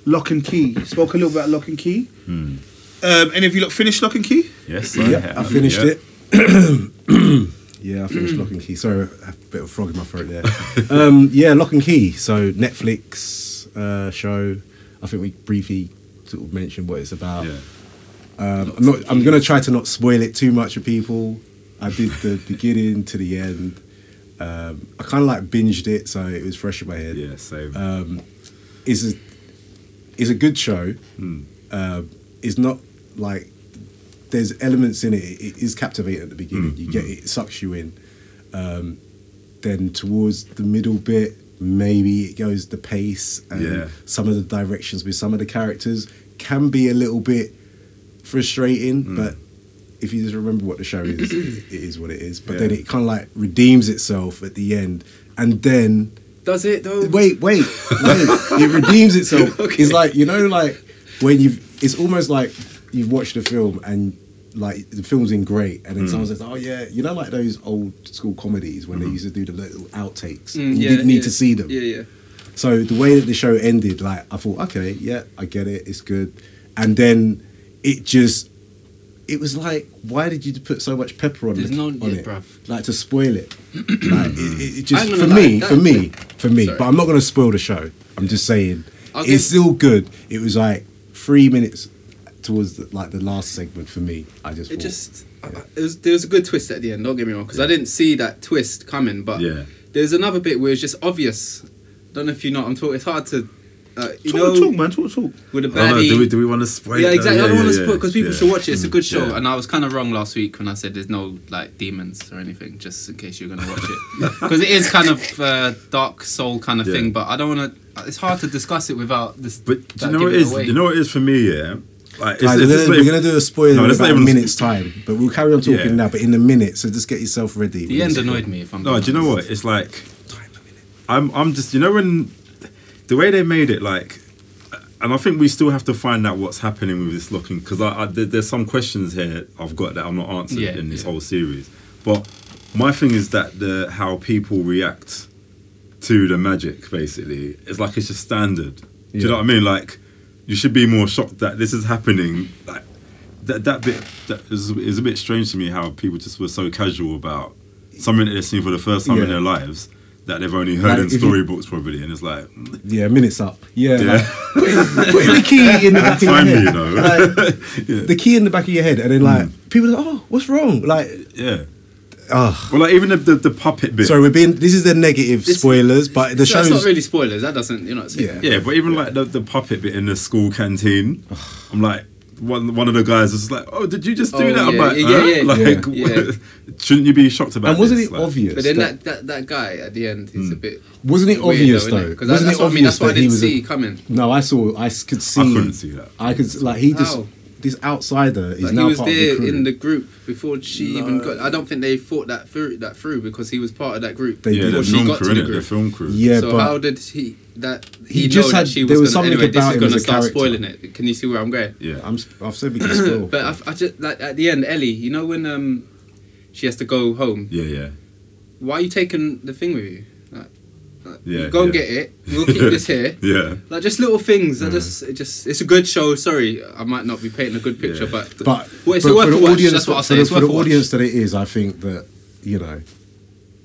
Locke and Key. Spoke a little bit about Locke and Key. Hmm. Um, any of you look finished Locke and Key? yes, I, Yeah, I finished yeah. it. [coughs] yeah, I finished Locke and Key. Sorry, I have a bit of frog in my throat there. [laughs] um, yeah, Locke and Key. So Netflix uh, show. I think we briefly sort of mentioned what it's about. Yeah. Um, I'm not. I'm gonna try to not spoil it too much for people. I did the [laughs] beginning to the end. Um, I kind of like binged it, so it was fresh in my head. Yeah, same. Um, it's a it's a good show. Hmm. Um, it's not like there's elements in it. It is captivating at the beginning. Mm, You get it, it sucks you in. Um, then towards the middle bit, maybe it goes the pace and Yeah. some of the directions with some of the characters can be a little bit frustrating. Mm. But if you just remember what the show is, it is what it is. But Yeah. then it kind of like redeems itself at the end, and then Does it though? wait, wait, wait. it redeems itself. [laughs] It's like you know, like when you've. It's almost like you've watched a film and like the film's in great, and then someone says, "Oh yeah," you know, like those old school comedies when they used to do the little outtakes. Mm, and you yeah, didn't need yeah. to see them. Yeah, yeah. So the way that the show ended, like I thought, okay, yeah, I get it, it's good, and then it just. It was like, why did you put so much pepper on, There's it, no- on yeah, it, bruv. like to spoil it? like it, it, just for gonna me, for me, for me. But I'm not going to spoil the show. I'm just saying I'll it's still good. It was like three minutes towards the, like the last segment for me. I just It thought, just I- I- it was, there was a good twist at the end. Don't get me wrong, because I didn't see that twist coming. But Yeah. there's another bit where it's just obvious. Don't know if you know. what I'm talking. It's hard to uh, you Talk, know, talk, man. Talk, talk. with a I don't know, baddie. do we do we want to spoil? yeah, it? exactly. I don't want to yeah, spoil because people yeah. should watch it. It's a good show, Yeah. and I was kind of wrong last week when I said there's no like demons or anything. Just in case you're gonna watch it, [laughs] because it is kind of uh, dark soul kind of Yeah. thing. But I don't want to. It's hard to discuss it without this. But do you know what it giving is? away. You know what it is for me, yeah. Like, it's, Guys, it's we're, just gonna, we're gonna do a spoiler No, in not about a even- minute's time, but we'll carry on talking Yeah. now. But in a minute, so just get yourself ready. the end annoyed me. If I'm No, do you know what? It's like I'm I'm just you know when the way they made it like and I think we still have to find out what's happening with this looking because I, I there, there's some questions here I've got that I'm not answered Yeah, in this yeah. whole series. But my thing is that the how people react to the magic basically it's like it's just standard. Do you know what I mean? Like you should be more shocked that this is happening. Like that that bit that is, is a bit strange to me how people just were so casual about something that they've seen for the first time in their lives that they've only heard Like, in if you- storybooks probably, and it's like mm. Yeah, minutes up. Yeah, Yeah. like, putting [laughs] the key in the back of your find me, head. you know. Like, [laughs] The key in the back of your head, and then like mm. people are like, "Oh, what's wrong?" Like, yeah. oh, Well, like even the, the, the puppet bit. sorry, we're being. This is the negative This- spoilers, but the show That's show's not really spoilers. That doesn't. you know. Yeah. Yeah, but even like the, the puppet bit in the school canteen, I'm like. One, one of the guys was like, "Oh, did you just do Oh, that?" I'm yeah, like, yeah, huh? yeah, like, yeah. [laughs] shouldn't you be shocked about? and wasn't this? it Like, obvious? But then that- that, that, that guy at the end, he's hmm. a bit. Wasn't it obvious, though? though? Because Wasn't that's it what I mean. That's obvious what I he didn't was a- coming. No, I saw. I s- could see. I couldn't see that. I could like he just How? this outsider is Like, he now was part of there the crew. in the group before she even got. I don't think they thought that through. That through because he was part of that group. They yeah, did. the she film got crew, to the innit? The film crew. yeah, so but how did he that He he, just know had- that she there was, was gonna, something anyway? This about is gonna start character. spoiling it. Can you see where I'm going? yeah. I'm, I've said we can [clears throat] spoil. But I, I just like at the end, Ellie. You know when um she has to go home. yeah, yeah, Why are you taking the thing with you? Like, like, Yeah, go and get it. We'll keep this here. [laughs] yeah. Like just little things. I just, it just, it's a good show. Sorry, I might not be painting a good picture, Yeah. but but well, it's but worth for the watch. audience, That's what I'll for the, It's for worth the watch. audience that it is, I think that you know,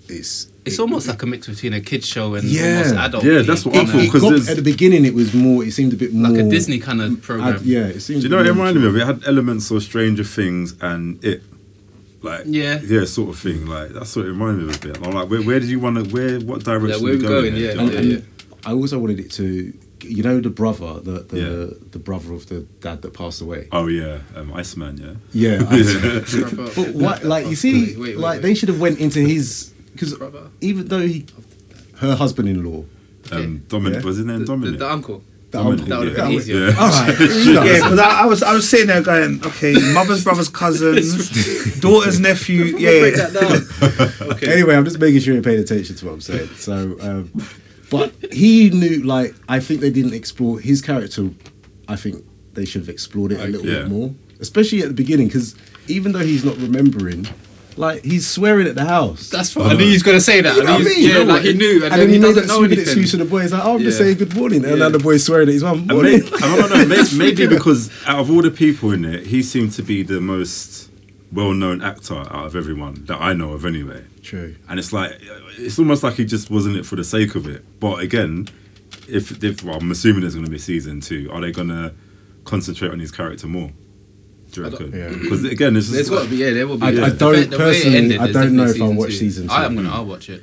it's It's almost like a mix between a kids show and Yeah. almost adult. Yeah, that's what I thought, it 'cause got, there's- at the beginning it was more. It seemed a bit more like a Disney kind of program. ad- yeah, it seemed. Do you know what it reminded me of? It had elements of Stranger Things and it. Like Yeah. yeah, sort of thing. Like that's what it reminded me of a bit. I'm like, where, where did you want to? Where what direction? Yeah, where we we going? going, here? yeah. Do you And, what I I also wanted it to, you know, the brother, the the, Yeah. the brother of the dad that passed away. Oh yeah, um, Iceman. Yeah. Yeah, [laughs] I- Brother. but what? Like you see, Wait, wait, wait, like wait. they should have went into his because even though he, her husband-in-law, Um, Dominic Yeah. was his name the, the, Dominic. the uncle. the uncle. That would've yeah. been easier. Yeah. All right, [laughs] Yeah, because I, I was I was sitting there going, okay, mother's brother's cousins, [laughs] daughter's nephew. Yeah, Break that down. okay. Anyway, I'm just making sure you're paying attention to what I'm saying. So, um, but he knew, like, I think they didn't explore his character. I think they should have explored it a little Yeah. bit more, especially at the beginning, because even though he's not remembering, like, he's swearing at the house. That's what I knew he was gonna say that. You know I what knew, I mean? yeah, like he knew, and, then he he made doesn't that know stupid anything. excuse to the boy. He's like, "Oh, I'm just Yeah. saying good morning," and Yeah. now the boy's swearing at his mum. And Morning. may- I don't know, maybe, maybe because out of all the people in it, he seemed to be the most well-known actor out of everyone that I know of, anyway. True. And it's like it's almost like he just wasn't it for the sake of it. But again, if, if well, I'm assuming there's going to be season two, are they going to concentrate on his character more? Do you I don't- Yeah. Because again, it's There's just got to be, yeah, there will be. I- yeah. I don't- the way it personally, ended, I don't know if I'll watch two. season I am two. gonna, I'll watch it.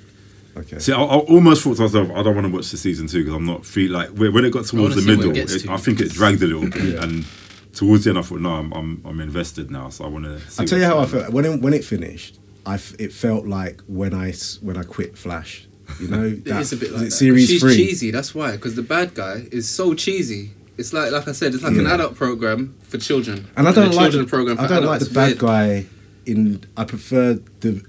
Okay. See, I, I almost thought to myself, I don't want to watch the season two because I'm not feel like when when it got towards the see where it middle, it, to. I think it dragged a little bit, and towards the end, I thought, no, I'm I'm, I'm invested now, so I want to. I'll tell you how I felt when it, when it finished. I f- it felt like when I when I quit Flash. You know, [laughs] It that, is a bit like that. series She's three. cheesy. That's why, because the bad guy is so cheesy. It's like, like I said, it's like an adult program for children, And I don't a like children the, program. For I don't like the bad guy. In I prefer the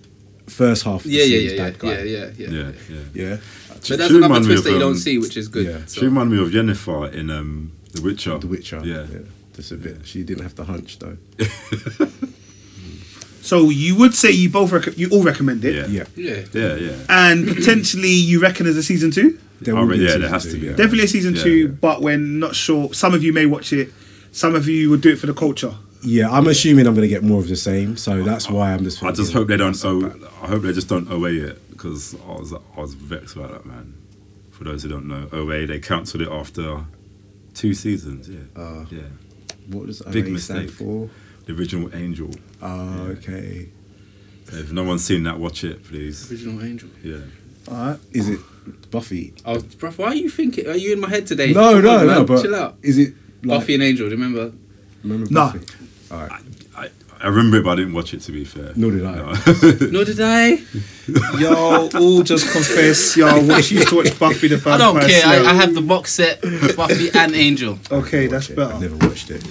first half. Of the Yeah, yeah, series yeah, bad guy. yeah, yeah, yeah, yeah. Yeah, yeah. Yeah. But there's she another reminded me twist that you don't um, see, which is good. yeah. She so. reminded me of Yennefer in um, The Witcher. The Witcher. Yeah. Just a bit. She didn't have to hunch though. [laughs] So you would say you both rec- you all recommend it, Yeah. Yeah. Yeah. Yeah, yeah. and potentially you reckon there's a season two. There Oh, will be yeah, there has two, to be. Definitely a season Yeah, two, yeah. but we're not sure. Some of you may watch it. Some of you would do it for the culture. Yeah, I'm assuming I'm going to get more of the same, so that's why I'm just. I just hope they don't. that's not Oh. I hope they just don't away it because I was I was vexed about that man. For those who don't know, OA they cancelled it after two seasons. Yeah, Uh, yeah. What does Big OA stand mistake. for? The original Angel. Oh, okay. If no one's seen that, watch it, please. Original Angel. Yeah. All right. Is it Buffy? Oh, bro, why are you thinking? Are you in my head today? No, Come no, on, no. man, But chill out. is it like, Buffy and Angel, do you remember? Remember Nah. Buffy? All right. I, I remember it, but I didn't watch it. To be fair, Nor did I. No. [laughs] [laughs] Nor did I. Y'all all just confess y'all [laughs] watch, used to watch Buffy the I don't care. I, I have the box set, Buffy and Angel. Okay, that's Watch it. I better. never watched it.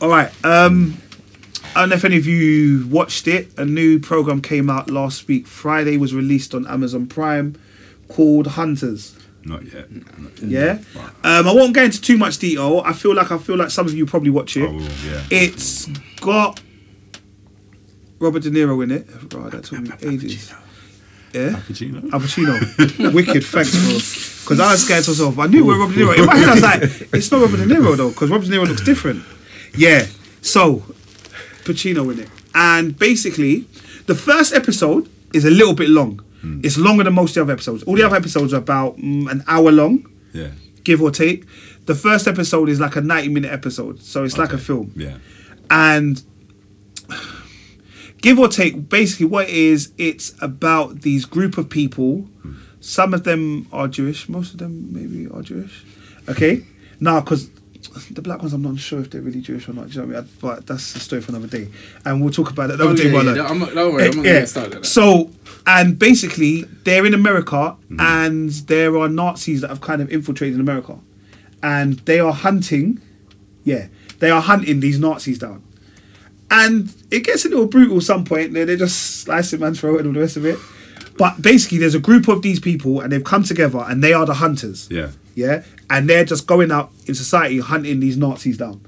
All right. Um, I don't know if any of you watched it. A new program came out last week. Friday was released on Amazon Prime called Hunters. Not yet. Yeah. Um, I won't get into too much detail. I feel like I feel like some of you probably watch it. I will, yeah. It's got Robert De Niro in it. Right, that took me ages. Yeah. Pacino? Al Pacino. [laughs] Wicked, thanks, bro. Because I was scared to myself. I knew where Robert De Niro. In my head, I was like, it's not Robert De Niro though, because Robert De Niro looks different. Yeah. So, Pacino in it, and basically, the first episode is a little bit long. It's longer than most of the other episodes. All the other episodes are about mm, an hour long, Yeah. give or take. The first episode is like a ninety-minute episode, so it's like a film. Yeah. and give or take basically what it is it's about these group of people. Some of them are jewish most of them maybe are jewish. Okay? Now because the black ones i'm not sure if they're really jewish or not do you know what i mean but that's a story for another day and we'll talk about that another Oh, day yeah, yeah, I'm not- don't worry, I'm not Yeah. gonna get started on that. so and basically they're in america mm-hmm. and there are nazis that have kind of infiltrated america and they are hunting yeah they are hunting these nazis down and it gets a little brutal at some point. They they just slice a man's throat and all the rest of it. But basically, there's a group of these people, and they've come together, and they are the hunters. Yeah. Yeah, and they're just going out in society hunting these Nazis down.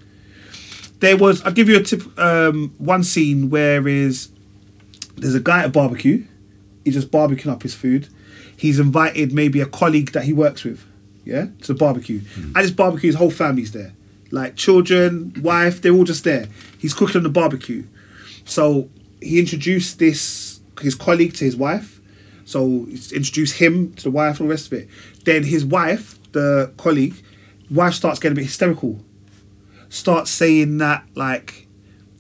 There was, I'll give you a tip. Um, one scene where is there's a guy at a barbecue. He's just barbecuing up his food. He's invited maybe a colleague that he works with, yeah, to the barbecue. At his barbecue, his whole family's there, like children, wife. They're all just there. He's cooking on the barbecue. So he introduced this his colleague to his wife. So introduced him to the wife and the rest of it. Then his wife, the colleague, wife starts getting a bit hysterical. Starts saying that like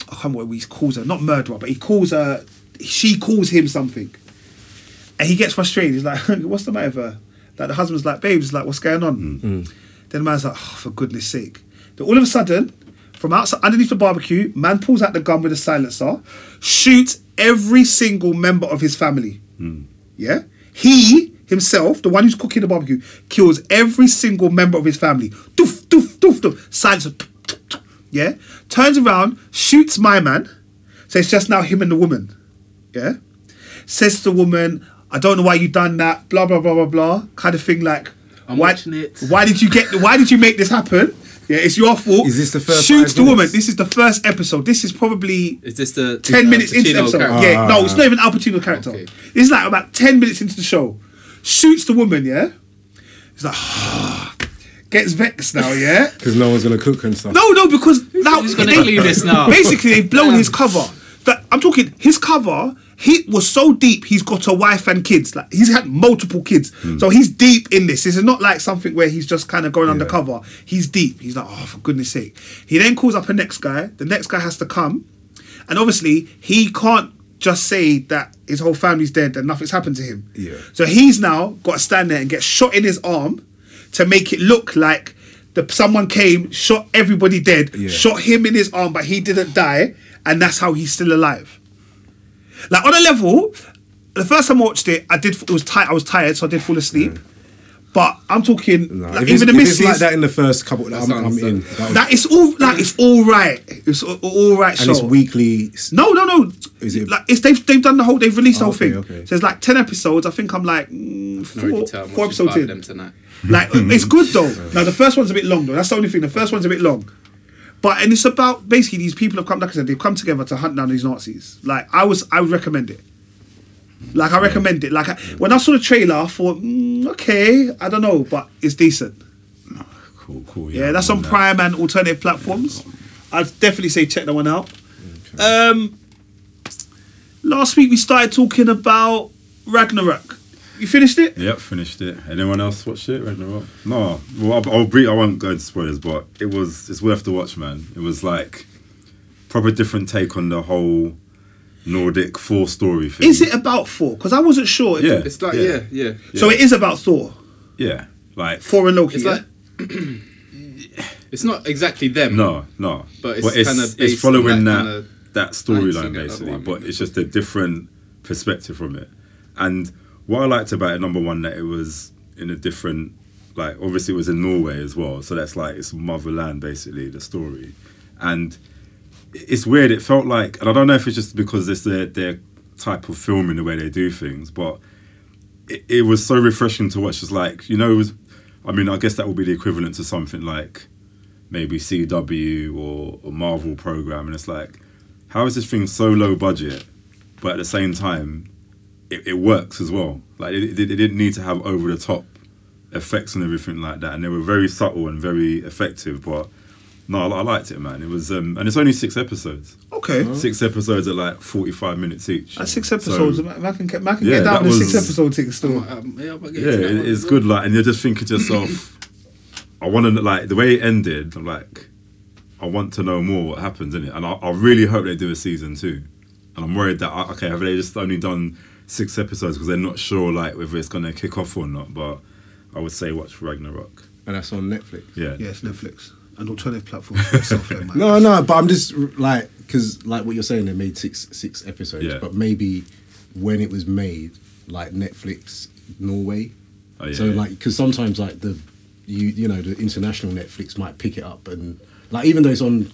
I can't remember what he calls her, not murderer, but he calls her she calls him something. And he gets frustrated. He's like, [laughs] what's the matter with her? Like the husband's like, "Babe, babes, like, what's going on? Mm. Mm. Then the man's like, oh, for goodness sake. Then all of a sudden, from outside underneath the barbecue, man pulls out the gun with a silencer, shoots every single member of his family. Mm. Yeah? He himself, the one who's cooking the barbecue, kills every single member of his family. Doof, doof, doof, doof. Silencer. doof, doof, doof. Yeah? Turns around, shoots my man. So it's just now him and the woman. Yeah? Says to the woman, I don't know why you done that, blah blah blah blah blah. Kind of thing like I'm why, watching it. why did you get why did you make this happen? Yeah, it's your fault. Is this the first Shoots five the woman. This is the first episode. This is probably Is this the 10 uh, minutes into the Pacino episode. character? yeah, no, it's not even Al Pacino's character. Okay. It's like about 10 minutes into the show. Shoots the woman, yeah? He's like, ah, gets vexed now, yeah? [laughs] Because no one's gonna cook and stuff. No, no, because now Who's gonna they- clean this now? [laughs] Basically, they've blown his cover. That I'm talking his cover. He was so deep. He's got a wife and kids. Like he's had multiple kids, hmm. so he's deep in this. This is not like something where he's just kind of going undercover. He's deep. He's like, oh, for goodness sake. He then calls up a next guy. The next guy has to come, and obviously he can't just say that his whole family's dead and nothing's happened to him. Yeah. So he's now got to stand there and get shot in his arm to make it look like the someone came, shot everybody dead, Yeah. shot him in his arm, but he didn't die, and that's how he's still alive. Like on a level, the first time I watched it, I did. It was tight. I was tired, so I did fall asleep. But I'm talking Nah, like if even the if misses. like that in the first couple, I'm, I'm in. That was- that it's all like it's all right. It's all, all right and show. it's weekly. No, no, no. Is it- like it's they've they've done the whole they've released the Oh, whole okay, thing. okay. So it's like ten episodes. I think I'm like mm, four, already tell I'm four watching episodes five in. them tonight. Like [laughs] it's good though. Now the first one's a bit long though. That's the only thing. The first one's a bit long. But and it's about basically these people have come like I said, they've come together to hunt down these Nazis. Like I was I would recommend it. Like I recommend it. Like I, when I saw the trailer, I thought, mm, okay, I don't know, but it's decent. Cool, cool. Yeah, that's I'm on that. Prime and alternative platforms. I'd definitely say check that one out. Um, last week we started talking about Ragnarok. You finished it? Yep, finished it. Anyone else watch it? Ragnarok? No. Well, I'll, I'll brief. I won't go into spoilers, but it was. It's worth the watch, man. It was like proper different take on the whole Nordic Thor story thing. Is it about Thor? Because I wasn't sure. If Yeah. It, It's like yeah, yeah. So it is about Thor. Yeah, like Thor and Loki. It's yeah? like it's not exactly them. no, no. But it's kinda it's, following that that that, storyline mindset, that basically, one. but it's just a different perspective from it. And what I liked about it, number one, that it was in a different, like obviously it was in Norway as well, so that's like it's motherland basically the story, and it's weird. It felt like, and I don't know if it's just because it's their their type of film filming the way they do things, but it, it was so refreshing to watch. It's like you know, was, I mean, I guess that would be the equivalent to something like maybe CW or a Marvel program, and it's like, how is this thing so low budget, but at the same time, it, it works as well. Like it, it, it didn't need to have over the top effects and everything like that, and they were very subtle and very effective. But no, I, I liked it, man. It was, um, and it's only six episodes. okay. Six episodes at like forty-five minutes each. That's six episodes. man man can, get- can Yeah, get down that to six was- episode thing still. Um, yeah, yeah, it, it's good. Like, and you're just thinking to yourself, I want to like the way it ended. I'm like, I want to know more what happens in it, and I, I really hope they do a season two. And I'm worried that okay, have they just only done six episodes because they're not sure like whether it's gonna kick off or not? But I would say watch Ragnarok. And that's on Netflix. Yeah, Yeah, it's Netflix. An alternative platform for [laughs] software, man. No, no, but I'm just like because like what you're saying, they made six six episodes, Yeah. but maybe when it was made, like Netflix Norway. Oh, yeah, so yeah. like because sometimes like the you you know the international Netflix might pick it up and like even though it's on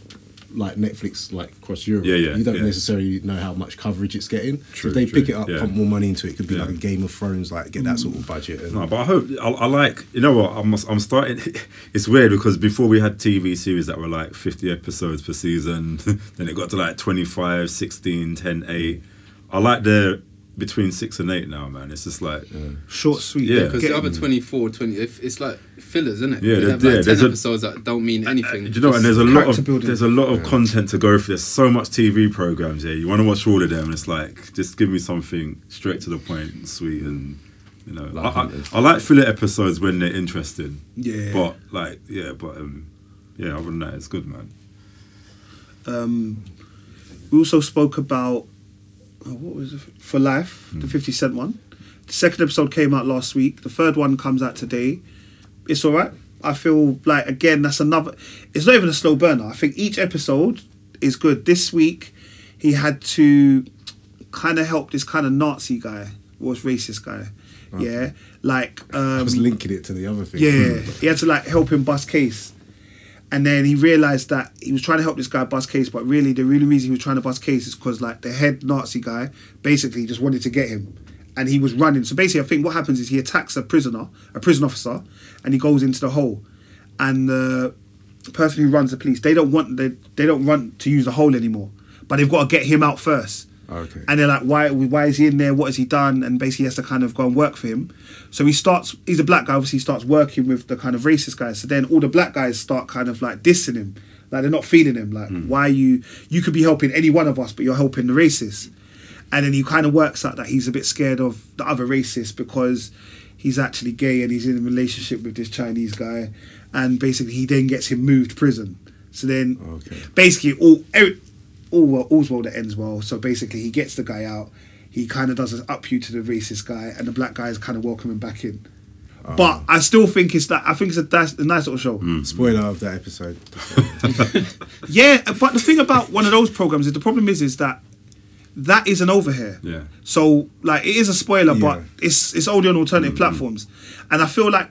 like Netflix like across Europe, Yeah, yeah, you don't yeah. necessarily know how much coverage it's getting. so if they true, pick it up, yeah. pump more money into it, it could be Yeah. like a Game of Thrones, like get that sort of budget. And, No, but I hope I, I like you know what I'm I'm starting. [laughs] It's weird because before we had TV series that were like 50 episodes per season, [laughs] then it got to like 25, 16, 10, 8. I like the between six and eight now, man. It's just like Short, sweet. Yeah. Because Get- the other 24, 20, it's like fillers, isn't it? Yeah, They there- have like yeah, 10 there's a- episodes that don't mean anything. Do you know? And there's a lot of building. there's a lot of content to go through. There's so much TV programs. Yeah, you want to watch all of them, and it's like just give me something straight to the point, and sweet, and you know, Like I, I, I like filler episodes when they're interesting. Yeah. But like, yeah, but um, yeah, other than that, it's good, man. Um, we also spoke about oh, what was it? For Life, the hmm. Fifty Cent one. The second episode came out last week. The third one comes out today. It's all right. I feel like again that's another. It's not even a slow burner. I think each episode is good. This week, he had to kind of help this kind of Nazi guy, was racist guy. Yeah, like um, I was um, linking it to the other thing. yeah, hmm. he had to like help him bust case. And then he realized that he was trying to help this guy bust case, but really the really reason he was trying to bust case is because like the head Nazi guy basically just wanted to get him. And he was running. So basically I think what happens is he attacks a prisoner, a prison officer, and he goes into the hole. And the person who runs the police, they don't want they, they don't run to use the hole anymore. But they've got to get him out first. Oh, okay. And they're like, why why is he in there? What has he done? And basically he has to kind of go and work for him. So he starts he's a black guy, obviously he starts working with the kind of racist guys. So then all the black guys start kind of like dissing him. Like they're not feeling him. Like, hmm. why you you could be helping any one of us, but you're helping the racists. And then he kind of works out that he's a bit scared of the other racist because he's actually gay and he's in a relationship with this Chinese guy. And basically he then gets him moved to prison. So then Okay. basically all every, all well, all's well that ends well. So basically, he gets the guy out. He kind of does an up you to the racist guy, and the black guy is kind of welcoming back in. Oh. But I still think it's that. I think it's a, that's a nice little show. Hmm. Mm. Spoiler of that episode. [laughs] Yeah, but the thing about one of those programs is the problem is is that that isn't over here. Yeah. So like it is a spoiler, but it's it's only on alternative mm-hmm. platforms, and I feel like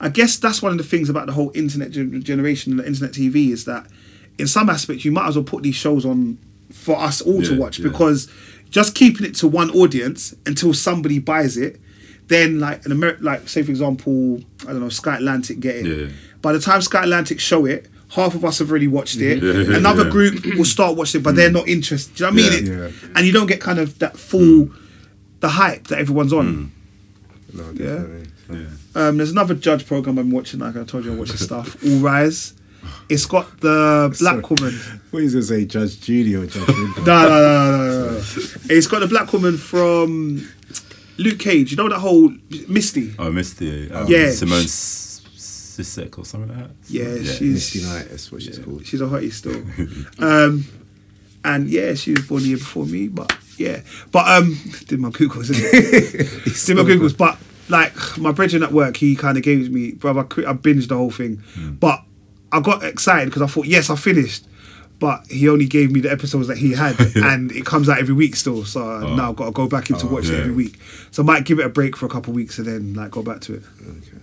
I guess that's one of the things about the whole internet gen- generation, the internet TV, is that in some aspects you might as well put these shows on for us all to watch yeah. because just keeping it to one audience until somebody buys it, then like an American, like say for example, I don't know, Sky Atlantic get it. Yeah. By the time Sky Atlantic show it, half of us have already watched it. Yeah, yeah, Another yeah. group will start watching it, but they're mm. not interested. Do you know what I mean? It- yeah. And you don't get kind of that mm. full, the hype that everyone's on. Mm. No, definitely. Yeah. Um, there's another judge program I'm watching. Like I told you, I watch the stuff. All Rise. It's got the black Sorry. woman. What is it say, Judge Judy or Judge Ringo? [laughs] No, no, no, no, no, no. It's got the black woman from Luke Cage. You know that whole Misty. Oh, Misty. Um, Yeah. Simone S- Sissek or something like that. Yeah, she's Misty Knight, that's what she's called. She's a hottie still. [laughs] um, and yeah, she was born the year before me, but Yeah, but um, did my googles, innit? [laughs] did my googles, but like my brethren at work, he kind of gave me, brother, I I binged the whole thing, but I got excited because I thought, yes, I finished. But he only gave me the episodes that he had, [laughs] and it comes out every week still. So uh, now I've got to go back into watch it every week. So I might give it a break for a couple of weeks and then like go back to it. Okay.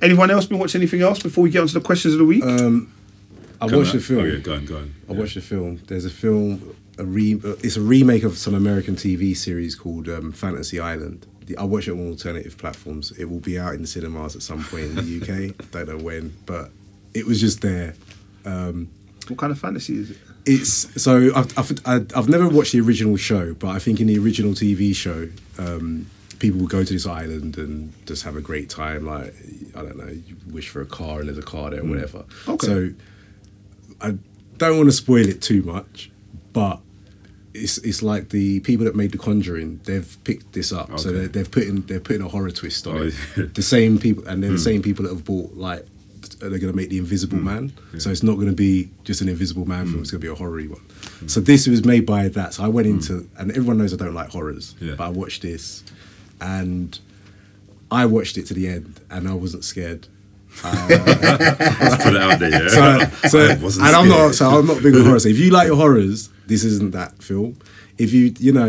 Anyone else been watching anything else before we get onto the questions of the week? I watched the film. Oh yeah, go on, go on. I watched the film. There's a film, a re, uh, it's a remake of some American TV series called um, Fantasy Island. The- I watch it on alternative platforms. It will be out in the cinemas at some point in the UK. [laughs] Don't know when, but it was just there. Um, what kind of fantasy is it? It's so I've, I've I've never watched the original show, but I think in the original TV show, um, people would go to this island and just have a great time. Like I don't know, you wish for a car and there's a car there, or mm. whatever. Okay. So I don't want to spoil it too much, but it's it's like the people that made The Conjuring. They've picked this up, so Okay. they're, they've put in they're putting a horror twist on Oh, it. yeah. The same people, and they're the mm. same people that have bought like they're going to make the Invisible hmm. Man. So it's not going to be just an Invisible Man film. Hmm. It's going to be a horror one. So this was made by that. So I went hmm. into, and everyone knows I don't like horrors, Yeah. but I watched this, and I watched it to the end, and I wasn't scared. Uh, [laughs] Let's put it out there, yeah. So, so and wasn't I'm not. So I'm not big on [laughs] horror. So if you like your horrors, this isn't that film. If you, you know,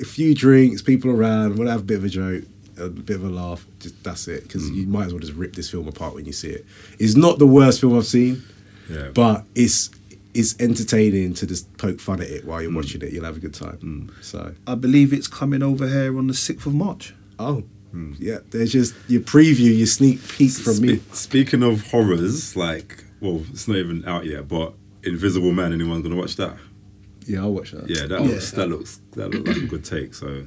a few drinks, people around, we'll have a bit of a joke, a bit of a laugh. Just, that's it. Because you might as well just rip this film apart when you see it. It's not the worst film I've seen, Yeah. but it's it's entertaining to just poke fun at it while you're mm. watching it. You'll have a good time. Mm. So, I believe it's coming over here on the sixth of March. oh, mm. yeah. There's just your preview, your sneak peek from me. Speaking of horrors, like, well, it's not even out yet, but Invisible Man. anyone's gonna watch that? Yeah, I'll watch that. Yeah, that looks that looks that looks like a good take. So,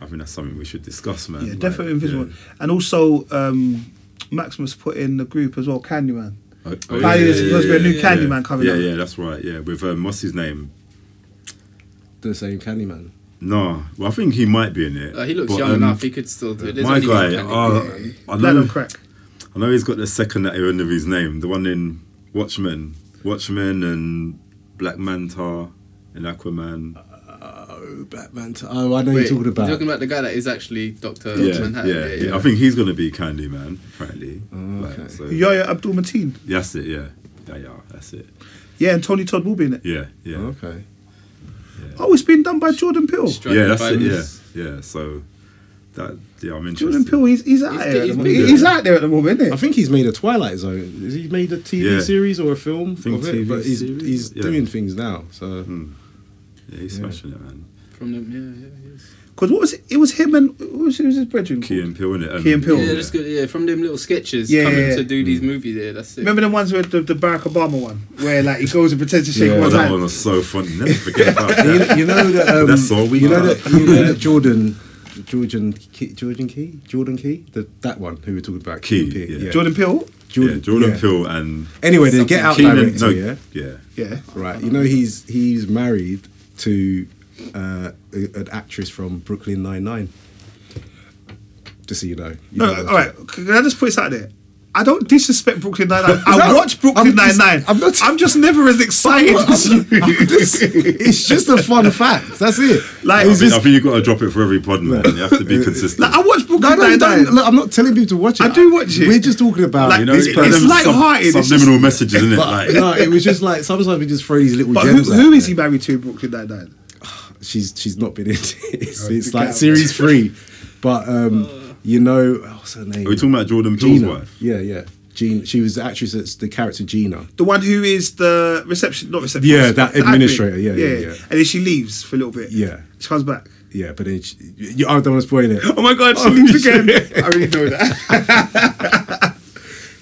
I think that's something we should discuss, man. Yeah, Like, definitely invisible. yeah. And also, um, Maximus put in the group as well, Candyman. Oh, Apparently there's supposed to be a new Candyman coming yeah, up. Yeah, that's right. Yeah, with um, what's his name? The same Candyman. No, well, I think he might be in it. Uh, he looks but, young um, enough. He could still do it. There's My guy, uh, I know, them crack. I know he's got the second at the end of his name, the one in Watchmen, Watchmen, and Black Manta and Aquaman. Oh, Batman. Oh, I know Wait, you're talking about. You're talking about the guy that is actually Doctor Yeah, Manhattan. yeah, yeah, I think he's gonna be Candyman, apparently. Oh, like, okay. so, Yahya Abdul Mateen. that's it. Yeah, yeah, yeah. That's it. Yeah, and Tony Todd will be in it. Yeah, yeah, oh, Okay. Oh, it's been done by Jordan Peele. Striking yeah. That's it. Yeah, yeah. So that, yeah, I'm interested. Jordan Peele, he's, he's out He's- there. at he's the big, moment. yeah. He's out there at the moment, isn't I think he's made a Twilight Zone. Has he made a TV Yeah. series or a film think of it? But he's, series, he's yeah. doing things now. So hmm. Yeah, he's smashing it, man. From them, yeah, yeah. he is. Because what was it? It was him and what was, who was his brethren? Key called? and Peele, innit? Um, Key and Peele. Yeah, that's good. Yeah, from them little sketches Yeah, coming yeah, yeah. to do these movies. Yeah, that's it. Remember the ones with the, the Barack Obama one, where like he goes and pretends to shake Yeah. One's that hand. one was so funny. Never forget about [laughs] you, that. you know that um, That's all we you know got. that you know that Jordan Jordan Key, Jordan Key Jordan Key the, that one who we talking about Key, Key, yeah. Jordan Peele. yeah, Jordan yeah. Peele and Anyway, the Get Out Keegan. director, No, yeah, yeah. Yeah. right. You know he's he's married to uh, an actress from Brooklyn Nine Nine. Just so you know. You No, know all that. right. Can I just put this out there? I don't disrespect Brooklyn Nine Nine. I [laughs] No, watch Brooklyn I'm Nine Nine. I'm not- I'm just never as excited as you. it's just a fun fact. That's it. Like, I It's think, just- I think you've got to drop it for every pod, man. You have to be [laughs] consistent. Like, I watch Brooklyn no, Nine don't, Nine. look, I'm not telling people to watch it. I do watch it. We're just talking about Like, you know, it's- it- it's light-hearted, it's Subliminal messages, isn't it? Like, no, it was just like sometimes we just throw these little But gems. out who is he married to in Brooklyn Nine Nine? She's she's not been in [laughs] it. It's, it's like series [laughs] three, but um, you know what's her name? are we talking about Jordan Peele's Gina. wife? Yeah, yeah. Jean. She was the actress that's the character Gina. The one who is the reception, not reception. Yeah, that the admin. administrator, yeah, yeah, yeah. And then she leaves for a little bit. Yeah. She comes back. Yeah, but then she, you, I don't want to spoil it. Oh my god, she Oh, leaves again. [laughs] I really know that.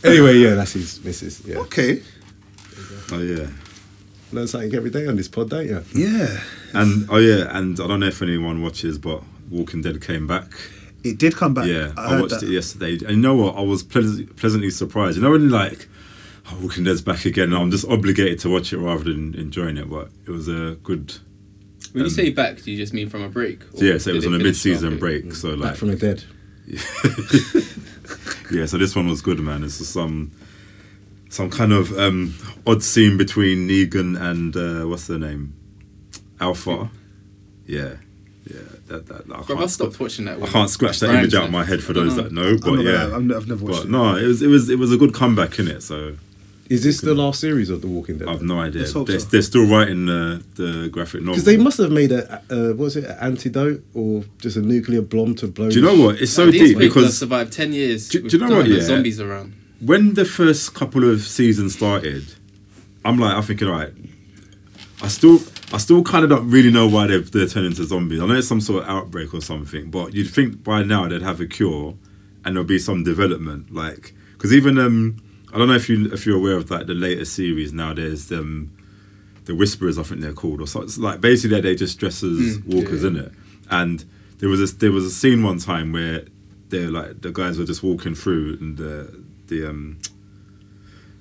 Anyway, yeah, that's his missus. Yeah, okay. Oh yeah. Learn something every day on this pod, don't you? Yeah. And oh yeah, and I don't know if anyone watches, but Walking Dead came back. It did come back. Yeah, I, I, watched that. it yesterday. And you know what? I was pleas- pleasantly surprised. You know when like, oh, Walking Dead's back again, I'm just obligated to watch it rather than enjoying it. But it was a good. When you um, say back, do you just mean from a break? Or yeah, so it was on a mid-season halfway? break. So Back like, from the dead. [laughs] yeah, so this one was good, man. It's just some some kind of um, odd scene between Negan and uh, what's the name, Alpha. yeah, yeah. That, that, I, Bro, can't, I stopped watching that. I can't scratch that image out of my head for those know. that know. But not yeah, gonna- I've- I've never watched but it. no, it was it was it was a good comeback in it. So Is this the last series of The Walking Dead? I've no idea. Let's They're, so. they're still writing the the graphic novel. Because they must have made a, uh, what was it, an antidote or just a nuclear bomb to blow. Do you know what? It's so These deep people have because survived ten years. Do- do you know what, the yeah? Zombies around. When the first couple of seasons started, I'm like, I'm thinking, all right, I still, I still kind of don't really know why they've, they're turning into zombies. I know it's some sort of outbreak or something, but you'd think by now they'd have a cure, and there'll be some development. Like, because even um, I don't know if you if you're aware of like the later series now. There's um, the Whisperers, I think they're called, or something. It's like basically they just dress as walkers yeah. in it, and there was a there was a scene one time where they're like the guys were just walking through and the the um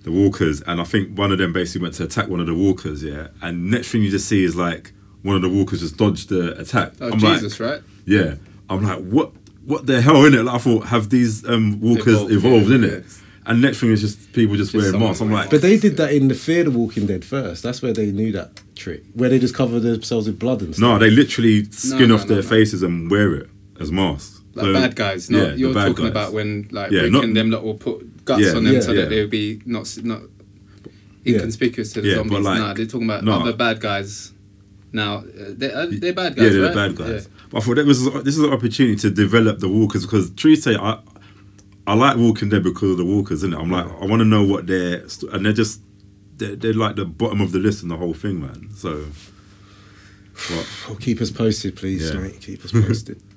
the walkers and I think one of them basically went to attack one of the walkers, yeah. And next thing you just see is like one of the walkers just dodged the attack. Oh I'm Jesus, like, right? yeah. I'm like, what what the hell in it? Like, I thought have these um walkers Evolved, evolved, yeah, in it? yeah. And next thing is just people just, Just wearing masks. I'm like, But they did that in the Fear the Walking Dead first. That's where they knew that trick, where they just cover themselves with blood and stuff. no, they literally skin no, off no, their no. faces and wear it as masks. Like So- bad guys. No, yeah, you're bad talking guys. about when like Yeah, breaking not- them lot will put guts Yeah, on them yeah, so yeah. that they would be not s- not Yeah. inconspicuous to the Yeah, zombies. like- nah, they're talking about no. other bad guys. Now uh, they're, uh, they're bad guys. Yeah, they're right? the bad guys. Yeah. But I thought that was this is an opportunity to develop the walkers because truth say I I like Walking there because of the walkers, isn't it? I'm like I want to know what they're st- and they're just they're, they're like the bottom of the list in the whole thing, man. So, but Oh, keep us posted, please, Yeah. mate. Keep us posted. [laughs]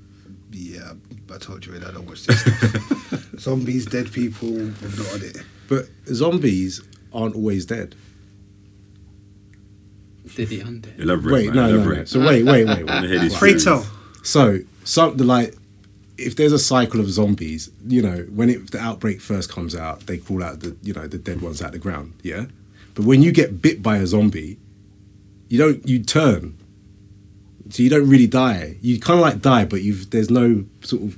Yeah, I told you it. I don't watch this stuff. [laughs] Zombies, dead people, I'm not on it. but zombies aren't always dead. Did he undead? elaborate. Wait, man, no, no, no. So wait, wait, wait, Wanna wait. hear these Pray tell. So some the like, if there's a cycle of zombies, you know, when it, the outbreak first comes out, they call out the you know the dead ones out the ground, yeah. But when you get bit by a zombie, you don't you turn. So you don't really die. You kind of like die, but you've there's no sort of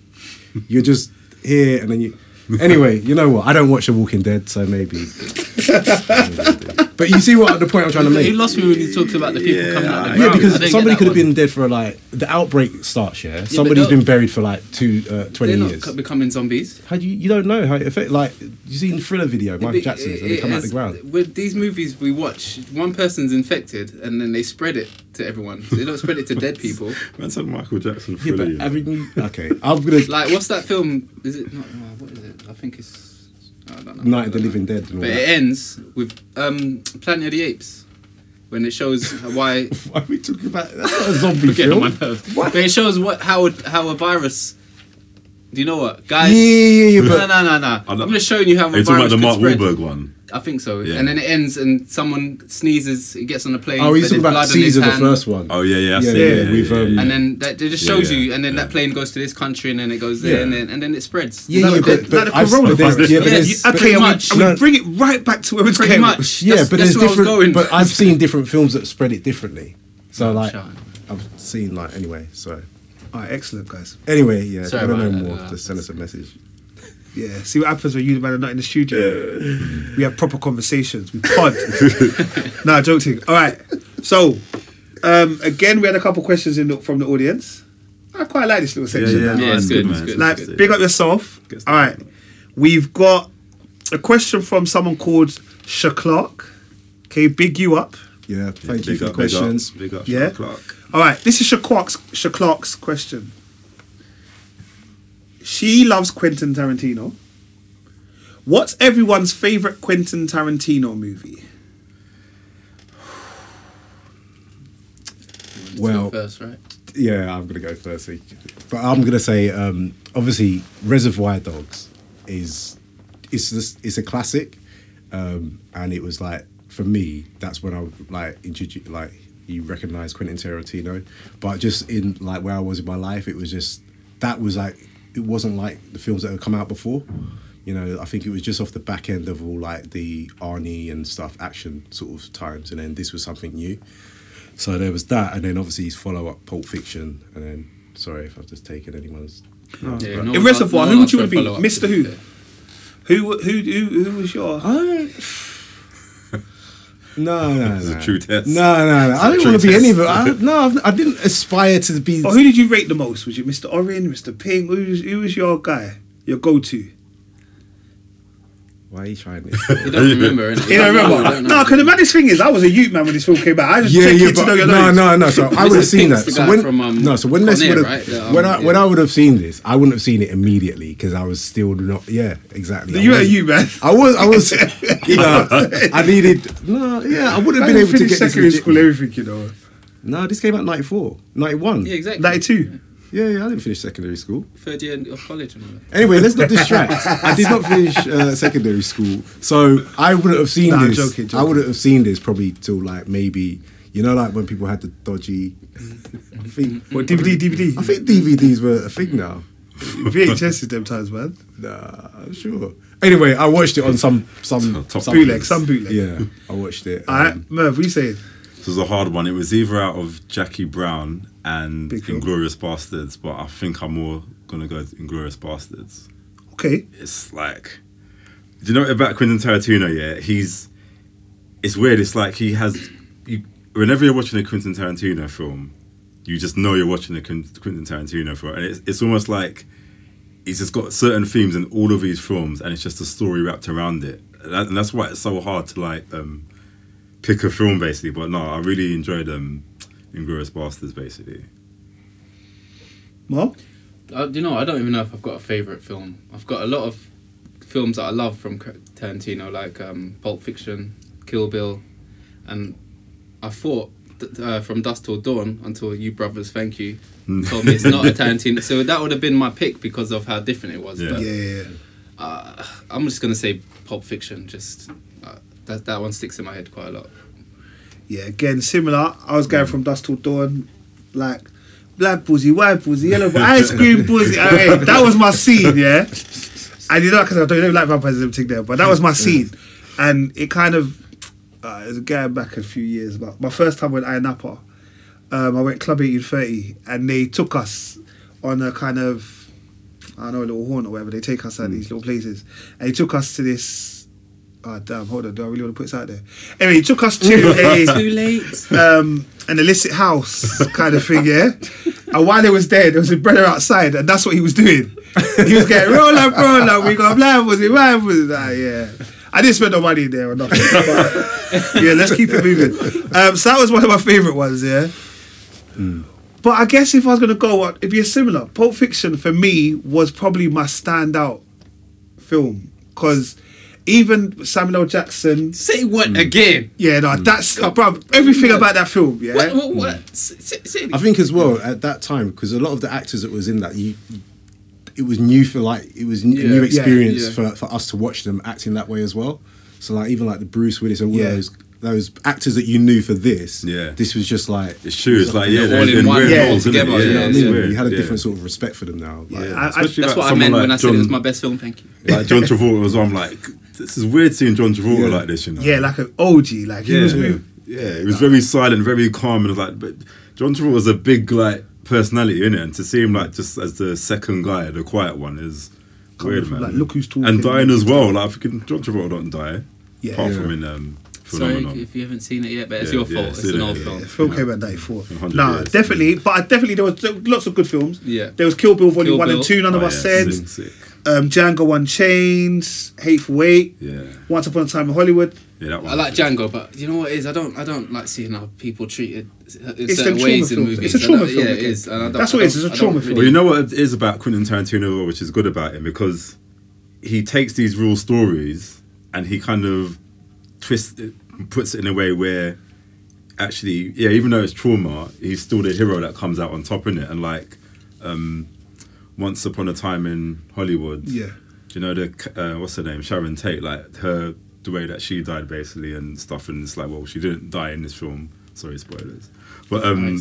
you're just here and then you. Anyway, you know what? I don't watch The Walking Dead, so maybe. [laughs] but you see what the point I'm trying to make. He lost me when he talked about the people Yeah, coming out. of the Yeah, ground. Because somebody could have been dead for like the outbreak starts. Yeah, somebody's they'll- been buried for like two, uh, twenty They're not years. co- becoming zombies. How do you? You don't know how it affects. Like you seen the thriller video, Michael It- Jackson, it- when they come out has- the ground. With these movies we watch, one person's infected and then they spread it to everyone. They don't spread it to dead people. [laughs] Man said Michael Jackson. Yeah, but you know. haven't you? Okay, I'm gonna [laughs] Like, what's that film? Is it not? what is it? I think it's. I don't know. Night of the. Living Dead and all But it ends with um, Planet of the Apes when it shows why. [laughs] Why are we talking about? That's not a zombie Get on my film. nerves. But it shows what how how a virus. Do you know what, Yeah, guys? yeah, yeah, No, but no, no, no. I know- I'm just showing you how Are a you talking virus about the Mark spread. Wahlberg one? I think so. Yeah. And then it ends and someone sneezes, It gets on the plane. oh, he's but talking about blood Caesar, the first one. Oh yeah, yeah, that's Yeah, it, yeah, yeah, with, yeah, um, yeah. And then that it just shows yeah, you, and then yeah. that plane goes to this country, and then it goes there, Yeah. and then and then it spreads. Yeah, yeah, Like but, the- but like the I've- coronavirus. but yeah, but Okay, Pretty and we, much. and we No. bring it right back to where it's Pretty going. much. yeah, That's- but that's there's I was different. going. But I've seen different films that spread it differently. So like, I've seen like anyway. So All right, excellent, guys. anyway, yeah. Sorry I don't know more. uh, Just send us a message. Yeah, see what happens when you man are not in the studio. Yeah. We have proper conversations. We pod. [laughs] nah, joking. All right. So, um, again, we had a couple questions in the, from the audience. I quite like this little section. yeah, now. Yeah, it's good, man. it's good. Like, It's big up yourself. All right. We've got a question from someone called Sha Clark. Okay, big you up. Yeah, thank you Big for the up, big up, questions. Big up, Yeah. Clark. All right, this is Sha Clark's, Sha Clark's question. She loves Quentin Tarantino. What's everyone's favorite Quentin Tarantino movie? Well, first, right? Yeah, I'm gonna go first. But I'm gonna say, um, obviously, Reservoir Dogs is it's this, it's a classic, um, and it was like for me, that's when I like introduced like you recognize Quentin Tarantino. But just in like where I was in my life, it was just that was like it wasn't like the films that had come out before. You know, I think it was just off the back end of all like the Arnie and stuff action sort of times, and then this was something new. So there was that, and then obviously his follow up, Pulp Fiction, and then sorry if I've just taken anyone's. Oh. Yeah, But- no In Reservoir, asked- who would you one want to be? asked for a Mr. Who? to be fair. Who who who who was your? I, No, [laughs] no, It's no. a true test. No, no, no. I It's a didn't want to be any of it. I, no, I've- didn't aspire to be. But who did you rate the most? Was it Mr. Orange, Mr. Pink? Who was, who was your guy? Your go-to? Why are you trying it? [laughs] You don't remember, innit? You don't know, remember? No, because the maddest thing is, I was a youth man when this film came out. I just yeah, checked yeah, it to know but your no, knowledge. no, no. So I would have seen that. So when, from, um, no, so when this would have, right? The, um, when I when. I would have seen this, I wouldn't have seen it immediately because I was still not. Yeah, exactly. You were a wasn't- you man. I was, I was, [laughs] you know, I needed, no, yeah, I would have been able to get secondary school, everything, you know. No, this came out 94, 91. Yeah, exactly. 92. Yeah, yeah, I didn't finish secondary school. Third year of college and all that. Anyway, let's not distract. [laughs] I did not finish uh, secondary school, so I wouldn't have seen Nah, I'm this. joking, I wouldn't have seen this probably till like maybe you know, like when people had the dodgy. [laughs] I think, What, DVD, DVD? I think DVDs were a thing now. [laughs] VHS is them times, man. Nah, I'm sure. Anyway, I watched it on some some, Top some Bootleg, some bootleg. Yeah, I watched it. Alright, um, Merv, what you saying? Was a hard one. It was either out of Jackie Brown and Big. Inglourious Basterds, but I think I'm more gonna go Inglourious Basterds. Okay. It's like, do you know about Quentin Tarantino? Yeah, he's. It's weird. It's like he has. You, whenever you're watching a Quentin Tarantino film, you just know you're watching a Quentin Tarantino film, and it's, it's almost like he's just got certain themes in all of these films, and it's just a story wrapped around it, and that's why it's so hard to like um, pick a film basically. But no, I really enjoyed um, Inglourious Basterds basically. Mark? Uh, you know? I don't even know if I've got a favorite film. I've got a lot of films that I love from Tarantino, like um, Pulp Fiction, Kill Bill, and I thought th- uh, from Dusk Till Dawn until you brothers, thank you, told me it's not a [laughs] Tarantino. So that would have been my pick because of how different it was. Yeah. But Yeah, yeah, yeah. uh, I'm just gonna say Pulp Fiction. Just that that one sticks in my head quite a lot. Yeah, again, similar. I was going from dusk till dawn, like black pussy, white pussy, yellow pussy, ice cream pussy. [laughs] I mean, that was my scene, yeah. And you know, because I don't like vampires and everything there, but that was my scene. And it kind of, uh, it was going back a few years, but my first time with Napa, um, I went Club 1830 and they took us on a kind of, I don't know, a little horn or whatever. They take us at these little places. And he took us to this, oh damn, hold on, do I really want to put this out there? Anyway, he took us to a [laughs] Too late. um, an illicit house kind of thing, yeah. And while he was there, there was a brother outside, and that's what he was doing. He was getting roll up, roll up. We got blind was it, blind was it? Ah, yeah. I didn't spend no money there or nothing. But yeah, let's keep it moving. Um, so that was one of my favourite ones, yeah. But I guess if I was gonna go, what it'd be a similar. Pulp Fiction for me was probably my standout film because even Samuel L. Jackson, Say what hmm. again? yeah, no, hmm. that's uh, bro, everything about that film, yeah. What? What? what? S- s- say- I think as well at that time because a lot of the actors that was in that you. It was new for like it was n- a Yeah. new experience yeah. for, for us to watch them acting that way as well. So like even like the Bruce Willis and all Yeah. those those actors that you knew for this, Yeah. this was just like It's true. It's like yeah, all they're in in one Yeah. roles, together, Yeah, you know what I mean? weird, you had a yeah. different sort of respect for them now. Like, Yeah, I- I- That's like what I meant like when I said John, it was my best film. Thank you. like John Travolta as well. I'm like, this is weird seeing John Travolta Yeah. like this, you know. Yeah, like an OG. Like he yeah, was. yeah, yeah. It was very silent, very calm, and like, but John Travolta was a big like personality in it, and to see him like just as the second guy, the quiet one, is weird, from, man. like, look who's talking. and dying as well. Like, I think John Travolta don't die, Yeah. apart Yeah. from in um, Sorry Phenomenon. if you haven't seen it yet, but it's Yeah, your fault. see it's an that, old yeah. film. The film came out '94. 100 Nah, years. definitely. But I definitely there was lots of good films. Yeah. There was Kill Bill Volume Kill One Bill. and Two. None of Oh, us yeah, said. Sick, sick. Um, Django Unchained, Hateful Eight, Yeah, Once Upon a Time in Hollywood. yeah, that one. I like Django, but you know what it is? I don't. I don't like seeing how people treated in It's certain ways trauma in movies. It's a I trauma don't- film Yeah, it again. is. and I don't- That's what it is, don't- it's a trauma don't film. Well, you know what it is about Quentin Tarantino, which is good about him, because he takes these real stories and he kind of twists it, puts it in a way where actually, yeah, even though it's trauma, he's still the hero that comes out on top in it. And like, um, once upon a time in Hollywood, Yeah. do you know the uh, what's her name, Sharon Tate, like her the way that she died basically and stuff, and it's like, well, she didn't die in this film. Sorry, spoilers. But um,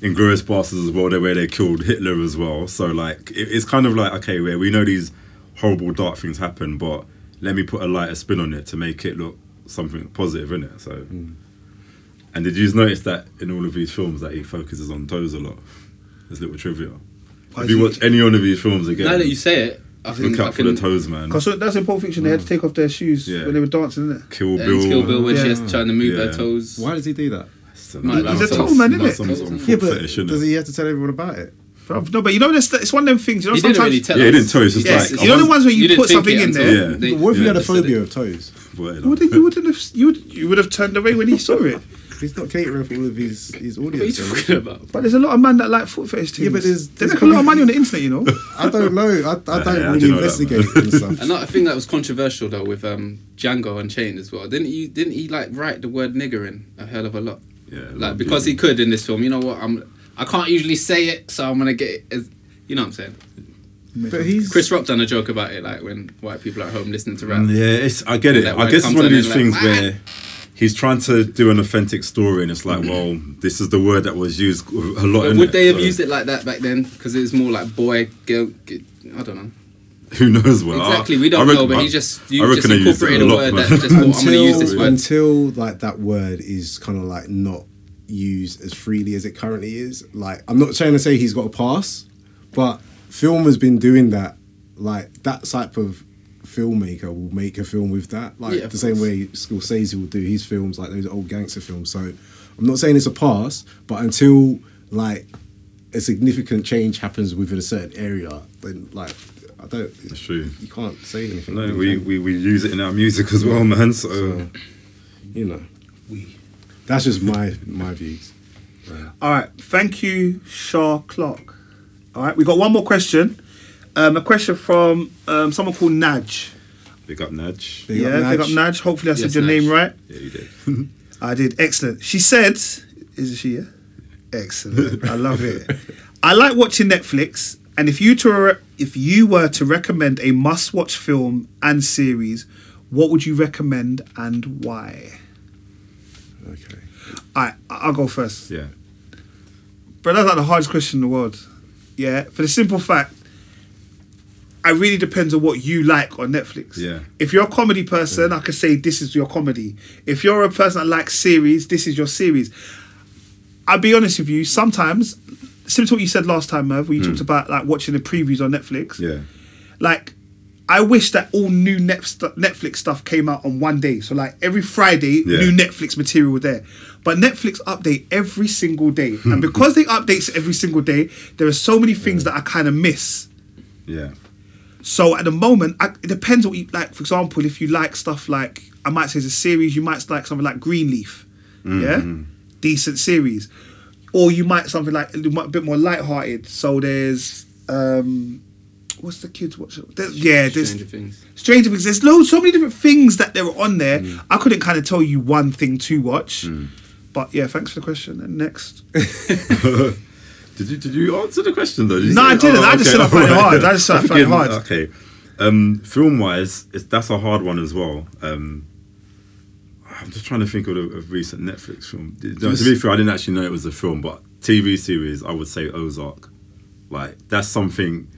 Inglourious Basterds as well, the way they killed Hitler as well. So like, it, it's kind of like okay, where we know these horrible dark things happen, but let me put a lighter spin on it to make it look something positive in it. So, and did you notice that in all of these films that he focuses on toes a lot? There's little trivia. Why if you watch any one of these films again, Now that you say it, I Look can, I out for the toes, man. Because that's in Pulp Fiction. They had to take off their shoes Yeah. when they were dancing, isn't it? Kill Bill. Kill Bill when she Yeah. has trying to move Yeah. her toes. Why does he do that? It's a, He's a toe man, isn't it? some sort of Yeah, but fetish, does he have to tell everyone about it? No, but you know, this it's one of them things. You know, He didn't sometimes really tell Yeah, he didn't tell us. It's Yes, like- you know the ones where you, didn't put something in there. Yeah. they- What if he yeah, had a phobia of toes? What, Well, you wouldn't have you you would have turned away when he saw it. He's not catering for all of his, his audience. What are you audience. talking about? But there's a lot of men that like foot fetish things. Yeah, but there's- they there's make a lot of money on the internet, you know. [laughs] I don't know. I, I don't Yeah, I really do know that, investigate and stuff. Another thing that was controversial though with um, Django Unchained as well. Didn't you? Didn't he like write the word nigger in a hell of a lot? Yeah, Like because he could in this film. You know what? I'm. I can't usually say it, so I'm gonna get it. As, you know what I'm saying? But he's Chris Rock done a joke about it, like when white people are at home listening to rap. Yeah, it's, I get it. I guess it's one of these things like, where he's trying to do an authentic story, and it's like, mm-hmm. well, this is the word that was used a lot. But would they have so used it like that back then? Because it was more like boy, girl. I don't know. Who knows? Well, Exactly, we don't I reckon- know, but he just I you just reckon they used it incorporated a, lot, word man. that just thought I'm gonna use this until word. until like that word is kind of like not used as freely as it currently is. Like I'm not trying to say he's got a pass, but film has been doing that. Like that type of filmmaker will make a film with that, like Yeah, of the same course. way Scorsese will do his films, like those old gangster films. So I'm not saying it's a pass, but until like a significant change happens within a certain area, then like I don't. That's true. You can't say anything. No, we, we, we use it in our music as well, man. So, you? you know. We. That's just my my views. All right, thank you, Shaw Clark. All right, we got one more question. Um, a question from um, someone called Naj. big up Nudge. Big up yeah, big up Naj. Naj. Hopefully, I said your Naj. name right. Yeah, you did. [laughs] I did. Excellent. She said, "Is she? Yeah. Excellent. [laughs] I love it. I like watching Netflix, and if you to re- if you were to recommend a must-watch film and series, what would you recommend and why? Okay. All right, I'll go first. yeah. But that's like the hardest question in the world. Yeah, for the simple fact, it really depends on what you like on Netflix. Yeah. If you're a comedy person, I could say this is your comedy. If you're a person that likes series, this is your series. I'll be honest with you. Sometimes, similar to what you said last time, Merv, where you hmm. talked about like watching the previews on Netflix. Yeah. Like, I wish that all new Netflix stuff came out on one day. So like every Friday, Yeah. new Netflix material there. But Netflix update every single day, [laughs] and because they update every single day, there are so many things that I kind of miss. Yeah. So at the moment, I, it depends what you like. For example, if you like stuff like I might say it's a series, you might like something like Greenleaf, yeah, mm-hmm. decent series, or you might something like a bit more light-hearted. So there's um, what's the kids watch? There's, yeah, there's Stranger Things. Stranger Things. There's loads, so many different things that there are on there. Mm. I couldn't kind of tell you one thing to watch. Mm. But yeah, thanks for the question. And next, [laughs] [laughs] Did you did you answer the question though? Did No, I didn't. I just said I find it hard. I just said I [laughs] find it hard. Okay. Um, film wise, it's, that's a hard one as well. Um, I'm just trying to think of a, a recent Netflix film. No, to be fair, I didn't actually know it was a film, but TV series, I would say Ozark. Like that's something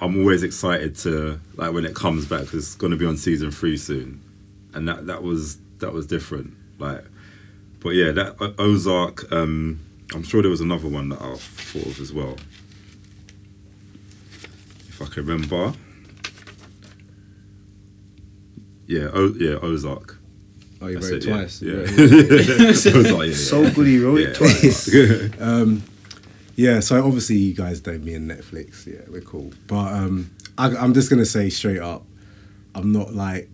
I'm always excited to like when it comes back because it's going to be on season three soon, and that that was that was different. Like, but yeah, that Ozark. Um, I'm sure there was another one that I thought of as well. If I can remember. Yeah, o- yeah, Ozark. Oh, you That's wrote it it, yeah. twice. Yeah. Yeah. Ozark, yeah, yeah. [laughs] so good he wrote it twice. [laughs] Ozark. Yeah, so obviously you guys know me and Netflix. Yeah, we're cool. But um, I, I'm just gonna say straight up, I'm not like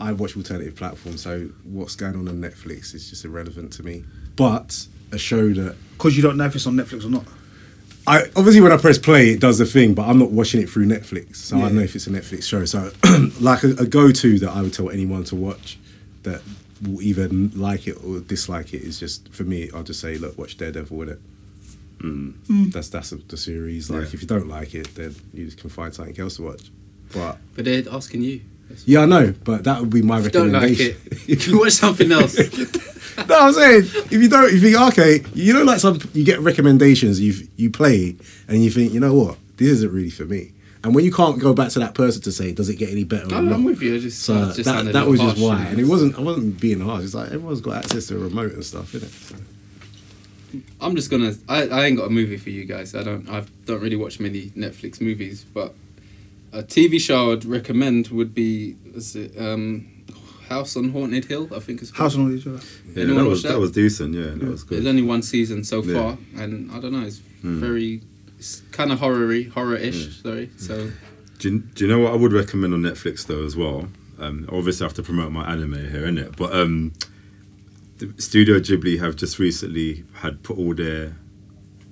I watch alternative platforms, so what's going on on Netflix is just irrelevant to me. But a show that Because you don't know if it's on Netflix or not. I obviously when I press play, it does the thing, but I'm not watching it through Netflix, so I don't know if it's a Netflix show. So, [clears throat] like a, a go-to that I would tell anyone to watch that will either like it or dislike it is just for me. I'll just say, look, watch Daredevil with it. Hmm. Hmm. That's that's the series. Like, Yeah. if you don't like it, then you just can find something else to watch. But But they're asking you. yeah, I know, but that would be my If you don't like recommendation. it, [laughs] you can watch something else. [laughs] no, I'm saying if you don't, if you think okay, you know, like some you get recommendations, you you play, and you think, you know what, this isn't really for me. And when you can't go back to that person to say, does it get any better? or I'm? With you. Just, So just that, that was just why, and it wasn't. I wasn't being harsh. It's like everyone's got access to a remote and stuff, innit? So. I'm just gonna. I, I ain't got a movie for you guys. I don't. I don't really watch many Netflix movies, but a TV show I'd recommend would be is it um, House on Haunted Hill? I think it's called. House on Haunted Hill. Yeah, Anyone that was that? that was decent. Yeah, that was There's good. only one season so Yeah. far, and I don't know. It's very, it's kind of horror-y, horror-ish. Sorry. So Do you, do you know what I would recommend on Netflix though as well? Um, obviously, I have to promote my anime here, innit? But um, the Studio Ghibli have just recently had put all their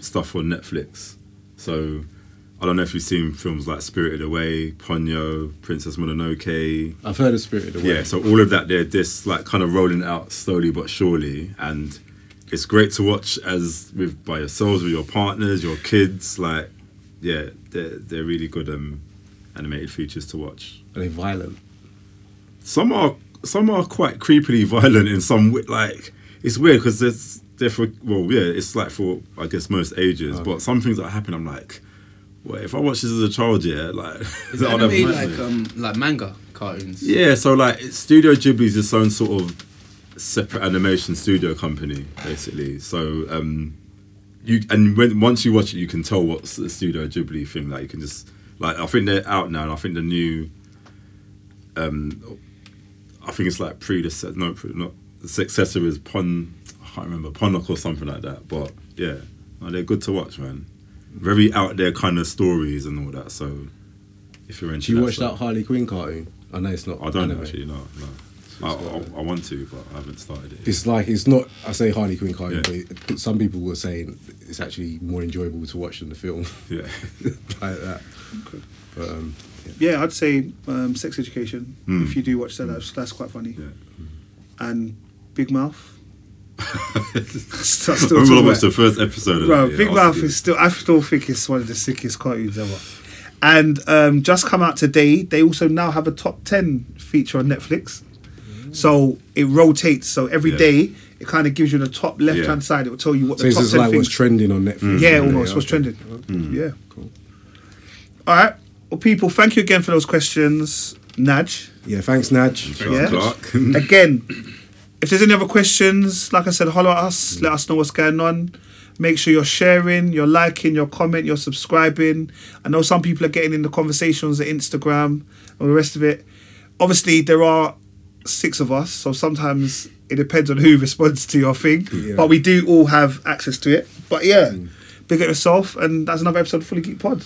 stuff on Netflix. So I don't know if you've seen films like Spirited Away, Ponyo, Princess Mononoke. I've heard of Spirited Away. Yeah, so all of that they're just like kind of rolling out slowly but surely, and it's great to watch as with by yourselves, with your partners, your kids. Like, yeah, they're they're really good um, animated features to watch. Are they violent? Some are some are quite creepily violent in some like it's weird because it's they're for well yeah it's like for I guess most ages, but some things that happen I'm like. Well, if I watch this as a child, yeah, like is have [laughs] anime like um like manga cartoons? Yeah, so like Studio Ghibli is its own sort of separate animation studio company, basically. So um, you and when once you watch it, you can tell what's the Studio Ghibli thing. Like you can just like I think they're out now, and I think the new, um, I think it's like predecessor, no, pre- not the successor is Pon. I can't remember Ponok or something like that. But yeah, no, they're good to watch, man. Very out there kind of stories and all that. So if you're into, you that watch stuff- that Harley Quinn cartoon? I know it's not. I don't anime. actually, no, no. I, I, I want to, but I haven't started it. It's like it's not. I say Harley Quinn cartoon, Yeah. but it, some people were saying it's actually more enjoyable to watch than the film [laughs] Yeah, [laughs] like that. But um, Yeah, I'd say um, Sex Education. Mm. If you do watch that, that's, that's quite funny. yeah. And Big Mouth. I [laughs] still remember I talking watched the first episode of Bro, that. Big Mouth is still. I still think it's one of the sickest cartoons ever. And um, just come out today. They also now have a top ten feature on Netflix. So it rotates. So every Yeah. day it kind of gives you the top left hand Yeah. side. It will tell you what so the it's top just ten like things. what's trending on Netflix. yeah, Yeah, almost okay. what's trending. Mm. Yeah. Cool. All right. Well, people, thank you again for those questions, Naj. Yeah, thanks, Naj. Charles Yeah. Clark. Again, if there's any other questions, like I said, holler at us. Mm. Let us know what's going on. Make sure you're sharing, you're liking, you're comment, you're subscribing. I know some people are getting in the conversations on Instagram and the rest of it. Obviously, there are six of us, so sometimes it depends on who [laughs] responds to your thing. Yeah. But we do all have access to it. But yeah, mm. big at yourself, and that's another episode of Fully Geek Pod.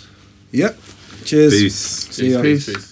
Yep. Cheers. Peace. See ya. Peace. Peace.